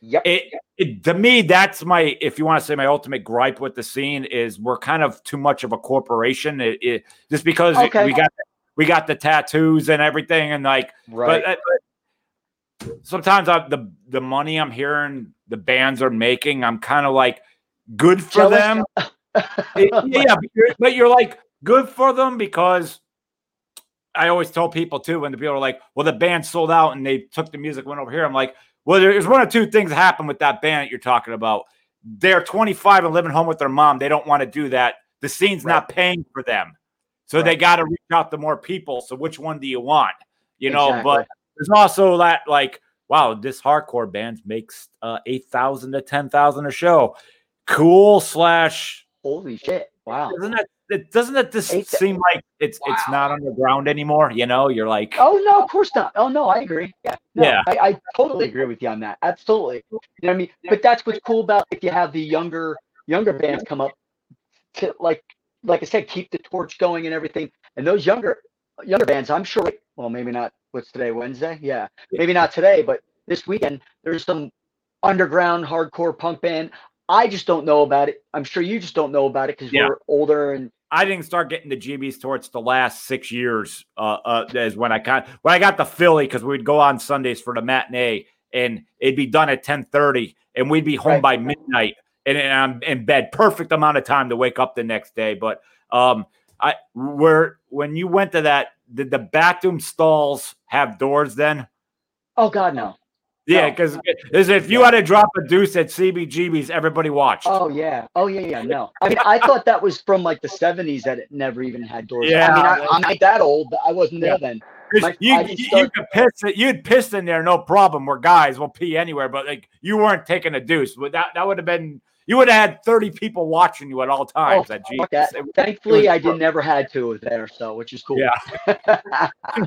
Yep. it, it to me that's my if you want to say my ultimate gripe with the scene is we're kind of too much of a corporation it, it just because Okay. we got we got the tattoos and everything and like right. but, uh, but sometimes I, the the money i'm hearing the bands are making i'm kind of like good for Jealous? them It- yeah but you're, but you're like good for them because I always tell people too when the people are like, "Well, the band sold out and they took the music went over here." I'm like, "Well, there's one or two things happen with that band that you're talking about. They're 25 and living home with their mom. They don't want to do that. The scene's not paying for them, so they got to reach out to more people. So which one do you want? You know, Exactly. but there's also that like, wow, this hardcore band makes uh, eight thousand to ten thousand a show. Cool slash Holy shit. Wow. doesn't that it doesn't that just Eight thou- seem like it's it's not underground anymore? You know, you're like, Oh no, of course not. Oh no, I agree. Yeah. No, Yeah. I, I totally agree with you on that. Absolutely. You know what I mean? But that's what's cool about if you have the younger younger bands come up to like like I said, keep the torch going and everything. And those younger younger bands, I'm sure well, maybe not what's today, Wednesday? Yeah. Maybe not today, but this weekend there's some underground hardcore punk band. I just don't know about it. I'm sure you just don't know about it because Yeah. we're older and I didn't start getting the GBs towards the last six years. Uh, uh, is when I got when I got the Philly because we'd go on Sundays for the matinee and it'd be done at ten thirty and we'd be home Right. by midnight and, and I'm in bed. Perfect amount of time to wake up the next day. But um, I where when you went to that, did the bathroom stalls have doors then? oh god no. Yeah, No. because uh, if you had to drop a deuce at CBGB's, everybody watched. Oh yeah. Oh yeah, yeah. No. I mean, I thought that was from like the '70s that it never even had doors. Yeah, I Yeah. mean, I, I'm not that old. But I wasn't there then. My- you, I you, just you start- could piss it. You'd piss in there, no problem. We're guys. We'll pee anywhere, but like you weren't taking a deuce. But that that would have been. You would have had thirty people watching you at all oh, times. at Oh, fuck Jesus. that. It- Thankfully, was I fun. did never had to there, so which is cool. Yeah.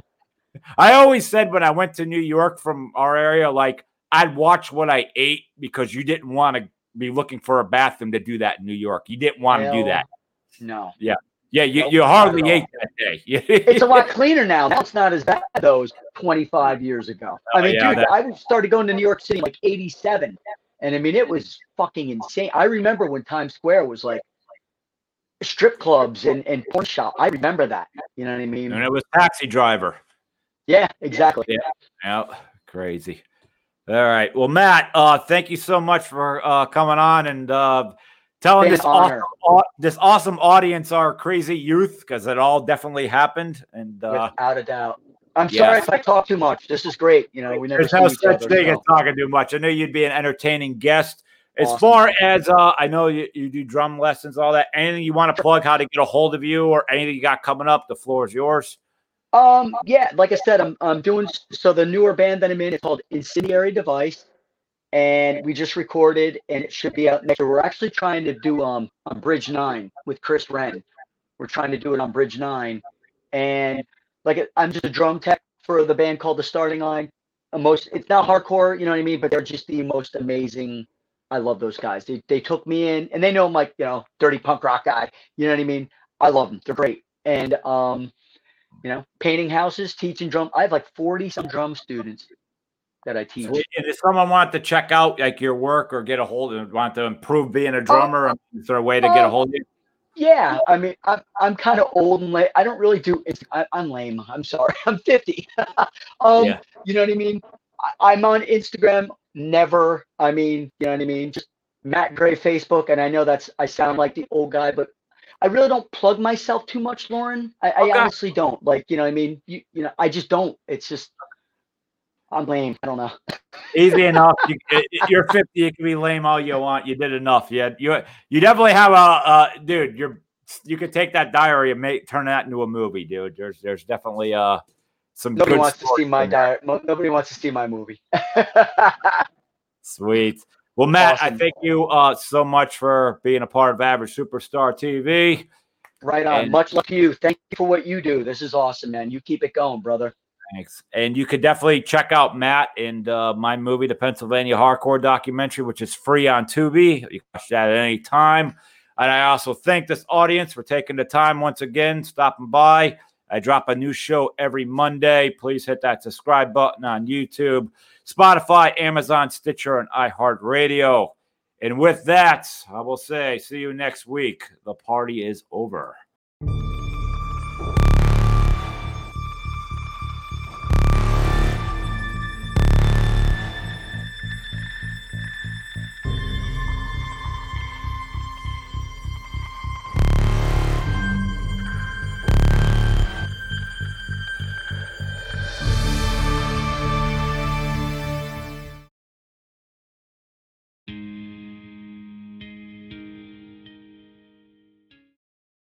I always said when I went to New York from our area, like I'd watch what I ate because you didn't want to be looking for a bathroom to do that in New York. You didn't want to do that. no. Yeah, you, Nope, you hardly ate that day. It's a lot cleaner now. Now it's not as bad though as 25 years ago. Oh, I Oh, mean, yeah, dude, that- I started going to New York City like 87. And I mean, it was fucking insane. I remember when Times Square was like strip clubs and, and porn shop. I remember that. You know what I mean? and it was taxi driver. Yeah, exactly. Yeah. Yeah, crazy. All right. Well, Matt, uh, thank you so much for uh, coming on and uh, telling this honor. awesome, this awesome audience our crazy youth because it all definitely happened. And uh, Without a doubt. I'm Yes. sorry if I talk too much. This is great. You know, we never There's no such thing as talking too much. I knew you'd be an entertaining guest. As Awesome. far as uh, I know, you, you do drum lessons, all that. Anything you want to plug, how to get a hold of you, or anything you got coming up? The floor is yours. Um, yeah, like I said, I'm I'm doing so the newer band that I'm in is called Incendiary Device, and we just recorded and it should be out next. We're actually trying to do um on Bridge Nine with Chris Wrenn. We're trying to do it on Bridge Nine, and like I'm just a drum tech for the band called The Starting Line. Most it's not hardcore, you know what I mean, but they're just the most amazing. I love those guys. They they took me in, and they know I'm like you know dirty punk rock guy. You know what I mean? I love them. They're great, and um you know, painting houses, teaching drum. I have like 40 some drum students that I teach. And if someone wanted to check out like your work or get a hold of, want to improve being a drummer, is there a way to get a uh, hold of you? Yeah, I mean, I'm I'm kind of old and late. I don't really do. It's, I, I'm lame. I'm sorry. I'm 50. um, Yeah. you know what I mean. I, I'm on Instagram. Never. I mean, you know what I mean. Just Matt Gray Facebook, and I know that's I sound like the old guy, but I really don't plug myself too much, Loren. I, I Okay. honestly don't. Like, you know what I mean. You you know, I just don't. It's just I'm lame. I don't know. Easy enough. You, you're 50. You can be lame all you want. You did enough. Yeah, you you definitely have a uh, dude. You're you could take that diary and make turn that into a movie, dude. There's there's definitely uh some Nobody good wants to see my diary. Nobody wants to see my movie. Sweet. Well, Matt, I thank you uh so much for being a part of Average Superstar TV. right on. And- Much love to you. Thank you for what you do. This is awesome, man. You keep it going, brother. Thanks. And you could definitely check out Matt and uh, my movie, the Pennsylvania Hardcore documentary, which is free on Tubi. You can watch that at any time. And I also thank this audience for taking the time once again, stopping by. I drop a new show every Monday. Please hit that subscribe button on YouTube, Spotify, Amazon, Stitcher, and iHeartRadio. And with that, I will say, see you next week. The party is over.